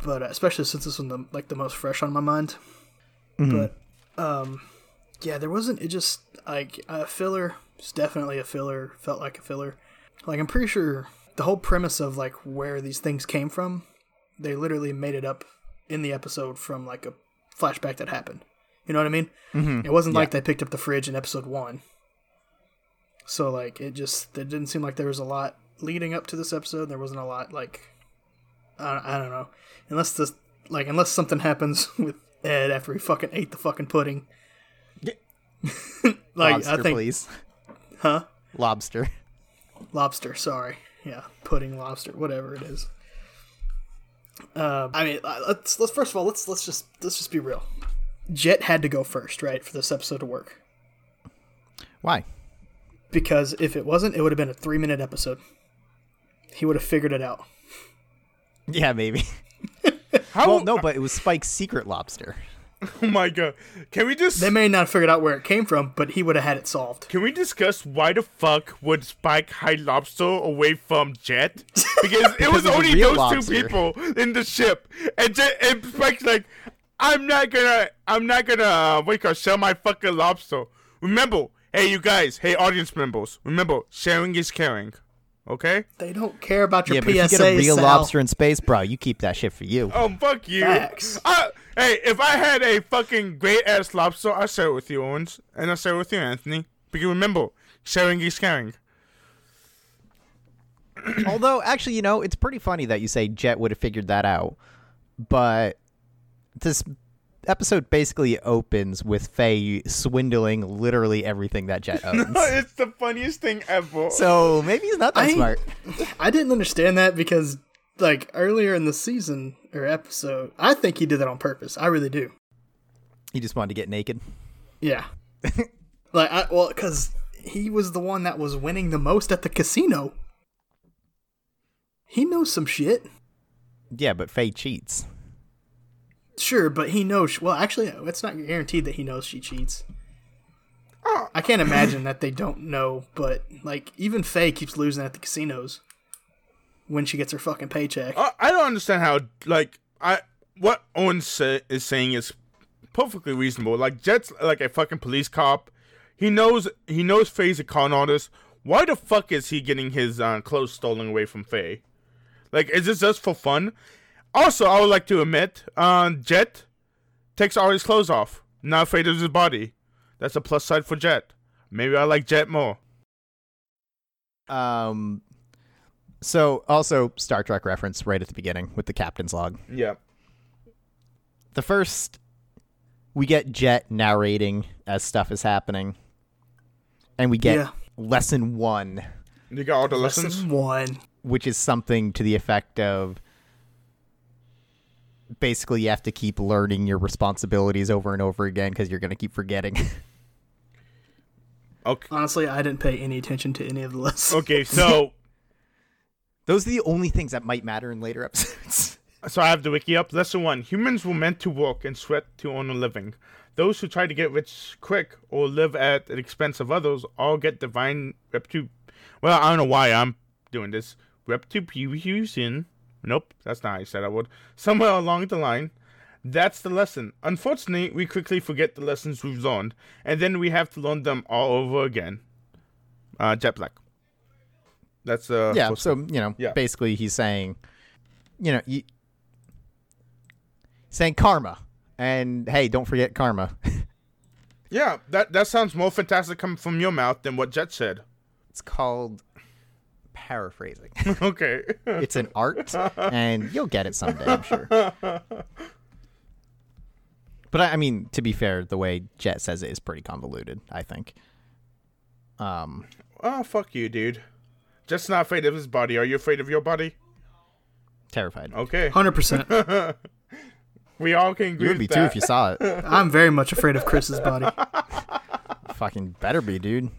but uh, especially since this one the, like the most fresh on my mind. But um, yeah, there wasn't it just like a filler. It's definitely a filler. Felt like a filler. Like I'm pretty sure the whole premise of like where these things came from, they literally made it up in the episode from like a flashback that happened. You know what I mean? Mm-hmm. It wasn't like they picked up the fridge in episode one. So like it just it didn't seem like there was a lot leading up to this episode. There wasn't a lot like I, I don't know unless this like unless something happens with Ed after he fucking ate the fucking pudding. like lobster, I think please. huh Lobster. lobster. Sorry, yeah, pudding, lobster, whatever it is. Uh, I mean, uh, let's let's first of all let's let's just let's just be real. Jet had to go first, right, for this episode to work. Why? Because if it wasn't, it would have been a three minute episode. He would have figured it out. Yeah, maybe. How? Well, no, but it was Spike's secret lobster. Oh my god! Can we just They may not have figured out where it came from, but he would have had it solved. can we discuss why the fuck would Spike hide Lobster away from Jet? Because it was only real those two people in the ship, and Jet and Spike's like, I'm not gonna, I'm not gonna, uh, what you call, sell my fucking lobster. Remember, hey you guys, hey audience members, remember, sharing is caring. Okay? They don't care about your yeah, but PSA. if you get a real Sal. lobster in space, bro, you keep that shit for you. Oh fuck you! Facts. I, hey, if I had a fucking great ass lobster, I'd share it with you, Owens, and I'd share it with you, Anthony. Because remember, sharing is caring. Although, actually, you know, it's pretty funny that you say Jet would have figured that out. But this episode basically opens with Faye swindling literally everything that Jet owns. no, it's the funniest thing ever. so maybe he's not that I- smart. I didn't understand that because, like, earlier in the season or episode, I think he did that on purpose. I really do. He just wanted to get naked. Yeah. like, I, well, because he was the one that was winning the most at the casino. He knows some shit. Yeah, but Faye cheats. Sure, but he knows. Well, actually, it's not guaranteed that he knows she cheats. I can't imagine that they don't know, but like even Faye keeps losing at the casinos when she gets her fucking paycheck. I, I don't understand how like I what Owen say, is saying is perfectly reasonable. Like Jet's like a fucking police cop. He knows he knows Faye's a con artist. Why the fuck is he getting his uh, clothes stolen away from Faye? Like, is this just for fun? Also, I would like to admit, uh, Jet takes all his clothes off, not afraid of his body. That's a plus side for Jet. Maybe I like Jet more. Um, so also Star Trek reference right at the beginning with the captain's log. Yeah. The first, we get Jet narrating as stuff is happening, and we get Yeah. lesson one, You got all the lessons? Lesson one. which is something to the effect of basically you have to keep learning your responsibilities over and over again because you're going to keep forgetting. Okay. Honestly, I didn't pay any attention to any of the lists. Okay, so Those are the only things that might matter in later episodes. So I have the wiki up. Lesson one: Humans were meant to work and sweat to earn a living. Those who try to get rich quick or live at the expense of others all get divine repu. Well, I don't know why I'm doing this. Retribution. Nope, that's not how I said I would. Somewhere along the line, that's the lesson. Unfortunately, we quickly forget the lessons we've learned, and then we have to learn them all over again. Uh, Jet Black. That's uh. yeah. So you know, Yeah. basically, he's saying, you know, you, saying karma, and hey, don't forget karma. yeah. That that sounds more fantastic coming from your mouth than what Jet said. it's called paraphrasing. okay. it's an art, and you'll get it someday, I'm sure. But I, I mean, to be fair, the way Jet says it is pretty convoluted. I think. Um, oh fuck you, dude. Jet's not afraid of his body. Are you afraid of your body? terrified. Okay. Hundred percent. We all can agree You would with be too that. if you saw it. I'm very much afraid of Chris's body. fucking better be, dude.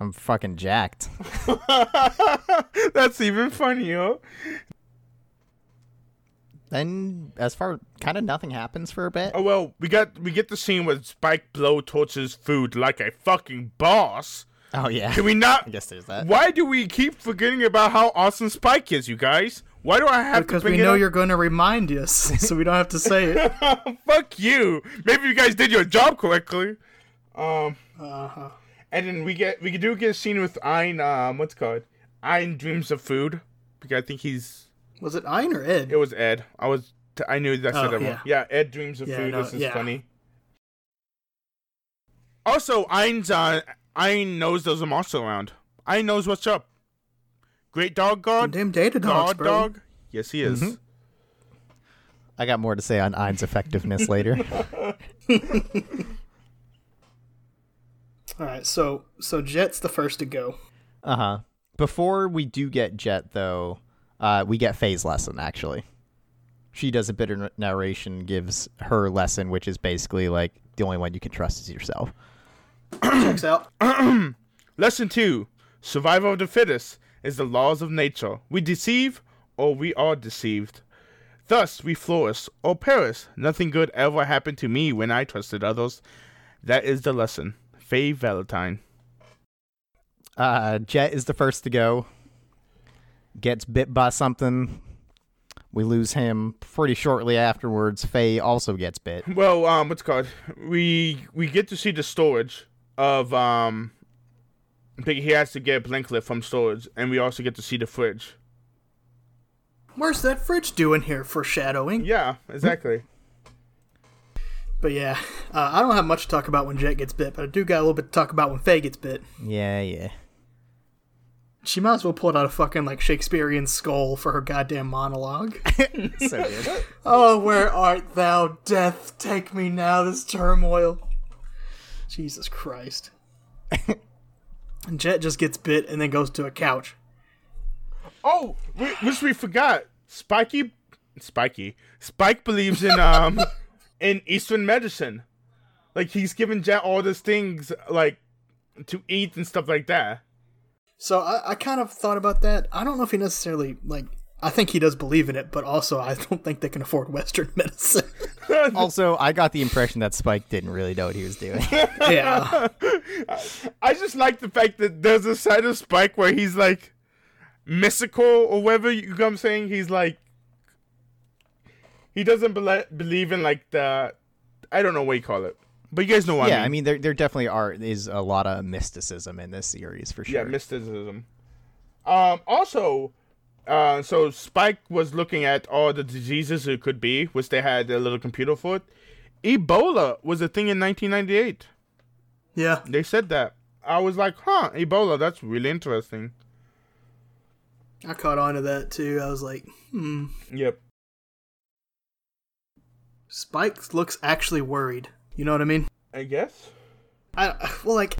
I'm fucking jacked. That's even funnier. Then, as far kind of nothing happens for a bit. Oh well, we got we get the scene where Spike blow torches food like a fucking boss. Oh yeah. Can we not? I guess there's that. Why do we keep forgetting about how awesome Spike is, you guys? Why do I have Because to Because we it know up? you're going to remind us, so we don't have to say it. Fuck you. Maybe you guys did your job correctly. Um, Uh-huh. And then we get we do get a scene with Ein. Um, what's it called? Ein dreams of food because I think he's Was it Ein or Ed? it was Ed. I was t- I knew that said Oh, it wrong. yeah. Yeah, Ed dreams of Yeah, food. no, this is yeah. funny. Also, Ein's uh, Ein knows there's a monster around. Ein knows what's up. Great dog god, Damn data dogs, god bro. dog. Yes, he is. Mhm. I got more to say on Ein's effectiveness later. All right, so so Jet's the first to go. Uh huh. Before we do get Jet, though, uh, we get Faye's lesson, actually. She does a bit of narration, gives her lesson, which is basically like the only one you can trust is yourself. Checks out. Lesson two: Survival of the fittest is the laws of nature. We deceive, or we are deceived. Thus, we flourish or perish. Nothing good ever happened to me when I trusted others. That is the lesson. Faye Valentine. Uh, Jet is the first to go. Gets bit by something. We lose him pretty shortly afterwards. Faye also gets bit. Well, um, what's it called? We we get to see the storage of um. I think he has to get Blinklet from storage, and we also get to see the fridge. Where's that fridge doing here? Foreshadowing. Yeah, exactly. But yeah, uh, I don't have much to talk about when Jet gets bit, but I do got a little bit to talk about when Faye gets bit. Yeah, yeah. She might as well pull out a fucking like Shakespearean skull for her goddamn monologue. So good. oh, where art thou, death? Take me now, this turmoil. Jesus Christ. and Jet just gets bit and then goes to a couch. Oh, whi- which we forgot. Spiky, Spiky, Spike believes in um in Eastern medicine. Like he's giving Jet all these things like to eat and stuff like that. So I, I kind of thought about that. I don't know if he necessarily like. I think he does believe in it, but also I don't think they can afford Western medicine. Also, I got the impression that Spike didn't really know what he was doing. yeah, I just like the fact that there's a side of Spike where he's like mystical or whatever you know what I'm saying. He's like he doesn't bele believe in like the I don't know what you call it, but you guys know what yeah, I mean. I mean, there there definitely are is a lot of mysticism in this series for sure. Yeah, mysticism. Um, also, uh, so Spike was looking at all the diseases it could be, which they had a little computer for it. Ebola was a thing in 1998. yeah. They said that. I was like, huh, Ebola, that's really interesting. I caught on to that too. I was like, hmm. Yep. Spike looks actually worried. You know what I mean? I guess. I well, like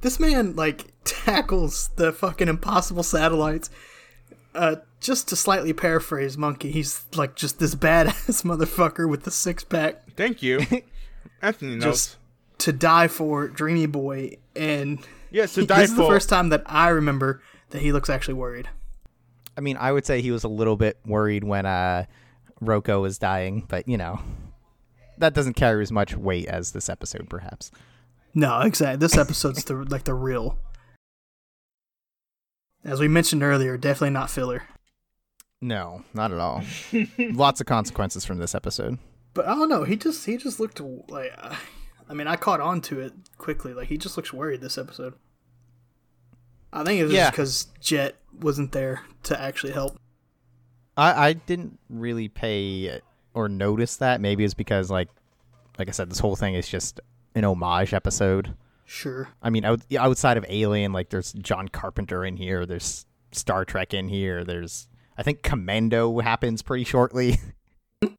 this man like tackles the fucking impossible satellites. Uh, just to slightly paraphrase Monkey, he's like just this badass motherfucker with the six pack Thank you. Anthony knows. Just- to die for Dreamy Boy, and yes, to this die is the first time that I remember that he looks actually worried. I mean, I would say he was a little bit worried when uh, Rocco is dying, but you know, that doesn't carry as much weight as this episode, perhaps. No, exactly. This episode's the like the real. As we mentioned earlier, definitely not filler. No, not at all. Lots of consequences from this episode. But I don't know. He just he just looked like. Uh, I mean, I caught on to it quickly. Like he just looks worried this episode. I think it was Yeah. just because Jet wasn't there to actually help. I, I didn't really pay or notice that. Maybe it's because like like I said, this whole thing is just an homage episode. Sure. I mean, out, outside of Alien, like there's John Carpenter in here, there's Star Trek in here, there's I think Commando happens pretty shortly.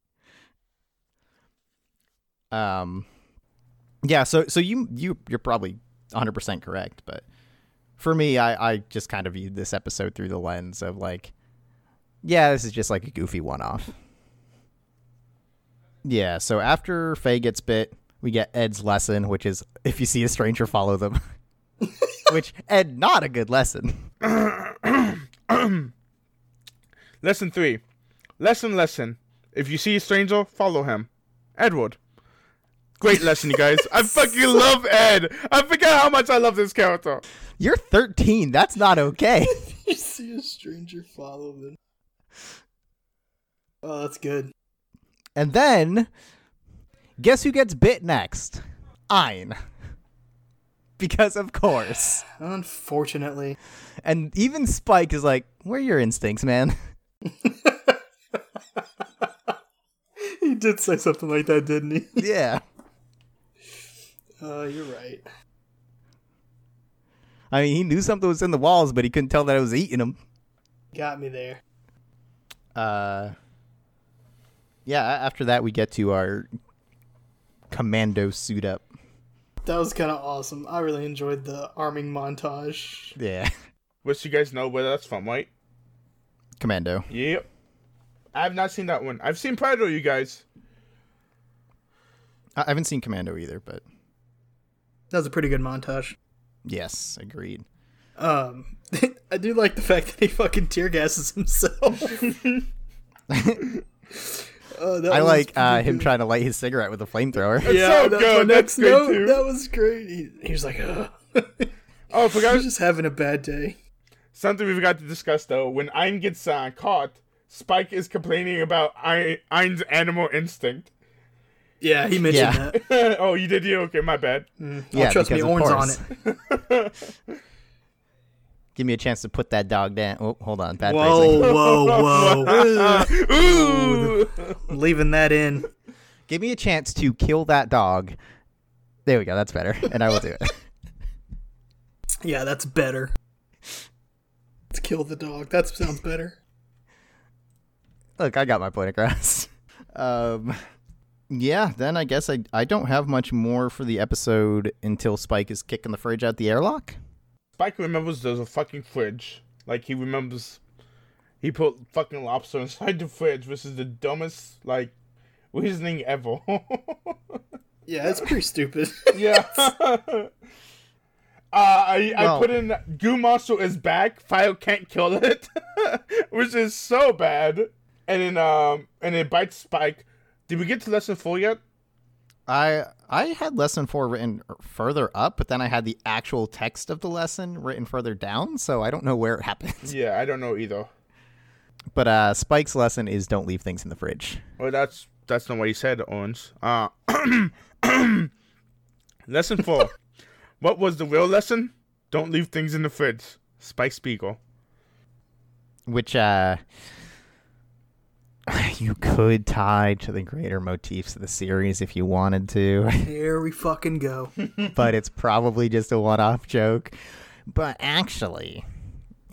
um, yeah. So so you you you're probably 100 percent correct, but for me, I I just kind of viewed this episode through the lens of like, yeah, this is just like a goofy one-off. Yeah. So after Faye gets bit, we get Ed's lesson, which is if you see a stranger, follow them. which Ed, not a good lesson. Lesson three. Lesson, lesson. If you see a stranger, follow him. Edward. Great lesson, you guys. I fucking love Ed. I forget how much I love this character. You're 13. That's not okay. you see a stranger, follow them. Oh, that's good. and then, guess who gets bit next? Ein. Because of course. Unfortunately, And even Spike is like, "Where are your instincts, man?" he did say something like that, didn't he? yeah. Uh, you're right. I mean, he knew something was in the walls, but he couldn't tell that it was eating him. Got me there. Uh, yeah. After that, we get to our commando suit up. That was kind of awesome. I really enjoyed the arming montage. Yeah, Which you guys know where that's from, right? commando. Yep. I have not seen that one. I've seen Predator, you guys. I I haven't seen Commando either, but That was a pretty good montage. yes, agreed. Um, I do like the fact that he fucking tear gases himself. Oh, that I like uh, him trying to light his cigarette with a flamethrower. That's Yeah, so that's good. my That's next great, note. too. That was great. He, he was like, Ugh. Oh, I forgot He's just having a bad day. something we forgot to discuss though. When Ein gets uh, caught, Spike is complaining about Ein's animal instinct. Yeah, he mentioned Yeah. that. oh, you did you? Okay, my bad. Oh, Yeah, trust me, because of Owen's on it. Give me a chance to put that dog down. Oh, hold on, bad Whoa, phrasing. whoa, whoa. Ooh. Leaving that in. Give me a chance to kill that dog. There we go. That's better, and I will do it. Yeah, that's better. Let's kill the dog. That sounds better. Look, I got my point across. Um, yeah. Then I guess I I don't have much more for the episode until Spike is kicking the fridge out the airlock. Spike remembers there's a fucking fridge. Like he remembers he put fucking lobster inside the fridge, which is the dumbest like reasoning ever. Yeah, it's pretty stupid. yeah. uh, I I Well- put in goo monster is back. Fire can't kill it, which is so bad. And then um and it bites Spike. Did we get to lesson four yet? I I had lesson four written further up, but then I had the actual text of the lesson written further down, so I don't know where it happens. Yeah, I don't know either. But uh, Spike's lesson is don't leave things in the fridge. Well, that's that's not what he said, Owens. Uh, lesson four. what was the real lesson? Don't leave things in the fridge. Spike Spiegel. which uh you could tie to the greater motifs of the series if you wanted to Here we fucking go. but it's probably just a one-off joke but actually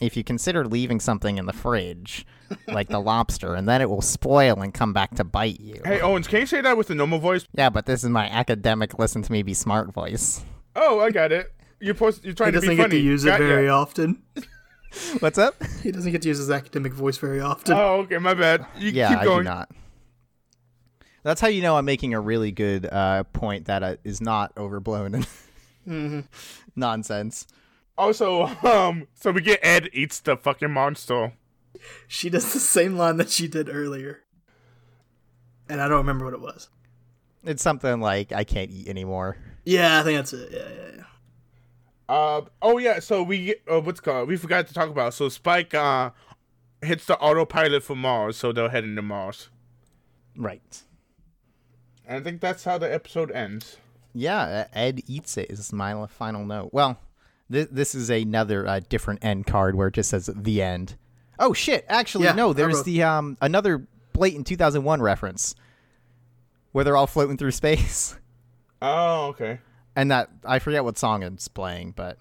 if you consider leaving something in the fridge like the lobster and then it will spoil and come back to bite you Hey, Owens, can you say that with a normal voice? yeah but this is my academic listen to me be smart voice Oh, I got it. You're supposed, you're He trying to doesn't be get funny. to use it Got ya. very often. What's up He doesn't get to use his academic voice very often. Oh, okay, my bad. You yeah keep i do not that's how you know i'm making a really good uh, point that uh, is not overblown and Mm-hmm. nonsense Also, um, so we get Ed eats the fucking monster. She does the same line that she did earlier. And I don't remember what it was. It's something like I can't eat anymore. Yeah, I think that's it. Yeah, yeah, yeah. Uh oh yeah. So we uh, what's called? We forgot to talk about. So Spike uh hits the autopilot for Mars, so they're heading to Mars. Right. And I think that's how the episode ends. Yeah, uh, Ed eats it is my final note. Well, this this is another uh, different end card where it just says the end. Oh shit! Actually, Yeah, no. There's the um another blatant 2001 reference where they're all floating through space, Oh okay. And that I forget what song it's playing, but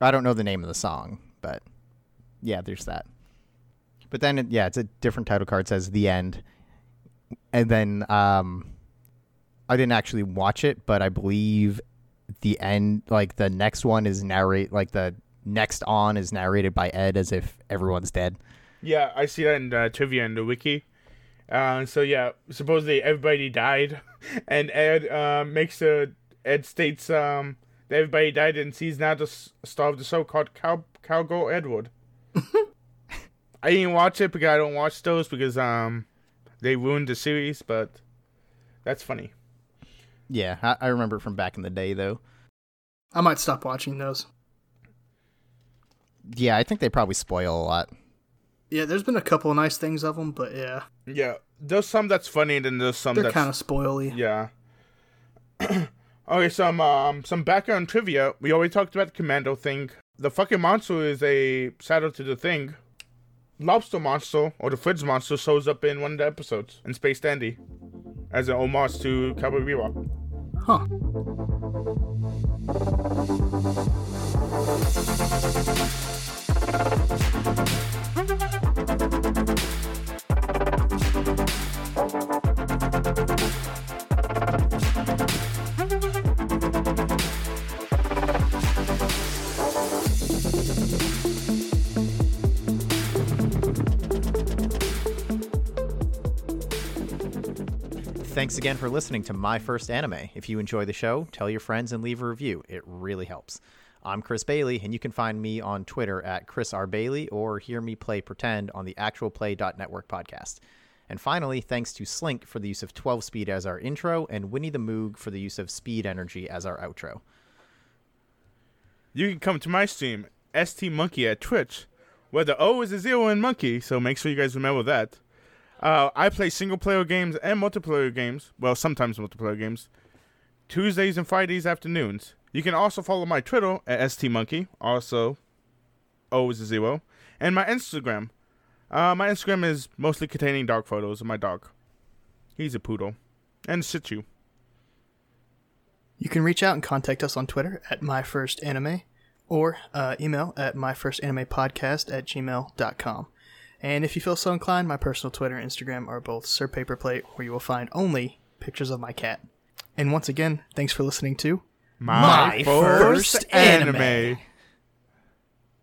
I don't know the name of the song. But yeah, there's that. But then, it, yeah, it's a different title card. Says the end, and then um, I didn't actually watch it, but I believe the end, like the next one, is narrate like the next on is narrated by Ed as if everyone's dead. Yeah, I see that in trivia in the wiki. Uh, so yeah, supposedly everybody died, and Ed uh, makes a Ed states um that everybody died and sees now the s- star of the show called Cow Cowgirl Edward. I didn't watch it because I don't watch those because um they ruined the series, but that's funny. Yeah, I, I remember it from back in the day, though. I might stop watching those. Yeah, I think they probably spoil a lot. Yeah, there's been a couple of nice things of them, but yeah, Yeah, there's some that's funny, and then there's some they're that's kind of spoily. Yeah. okay, some um some background trivia. We already talked about the commando thing. The fucking monster is a shadow to the thing. Lobster monster or the fridge monster shows up in one of the episodes in Space Dandy as an homage to Cowboy Bebop. Huh. Thanks again for listening to My First Anime. If you enjoy the show, tell your friends and leave a review. It really helps. I'm Chris Bailey, and you can find me on Twitter at Chris R. Bailey or hear me play Pretend on the actualplay.network podcast. And finally, thanks to Slink for the use of 12 speed as our intro and Winnie the Moog for the use of speed energy as our outro. You can come to my stream, ST Monkey at Twitch, where the O is a zero in monkey, so make sure you guys remember that. Uh, I play single player games and multiplayer games, well, sometimes multiplayer games, Tuesdays and Fridays afternoons. You can also follow my Twitter at STMonkey, also O is a zero, and my Instagram. Uh, my Instagram is mostly containing dog photos of my dog. He's a poodle. And Shih Tzu. You can reach out and contact us on Twitter at myfirstanime or uh, email at myfirstanimepodcast at gmail.com. And if you feel so inclined, my personal Twitter and Instagram are both Sir Paperplate, where you will find only pictures of my cat. And once again, thanks for listening to My, My First Anime.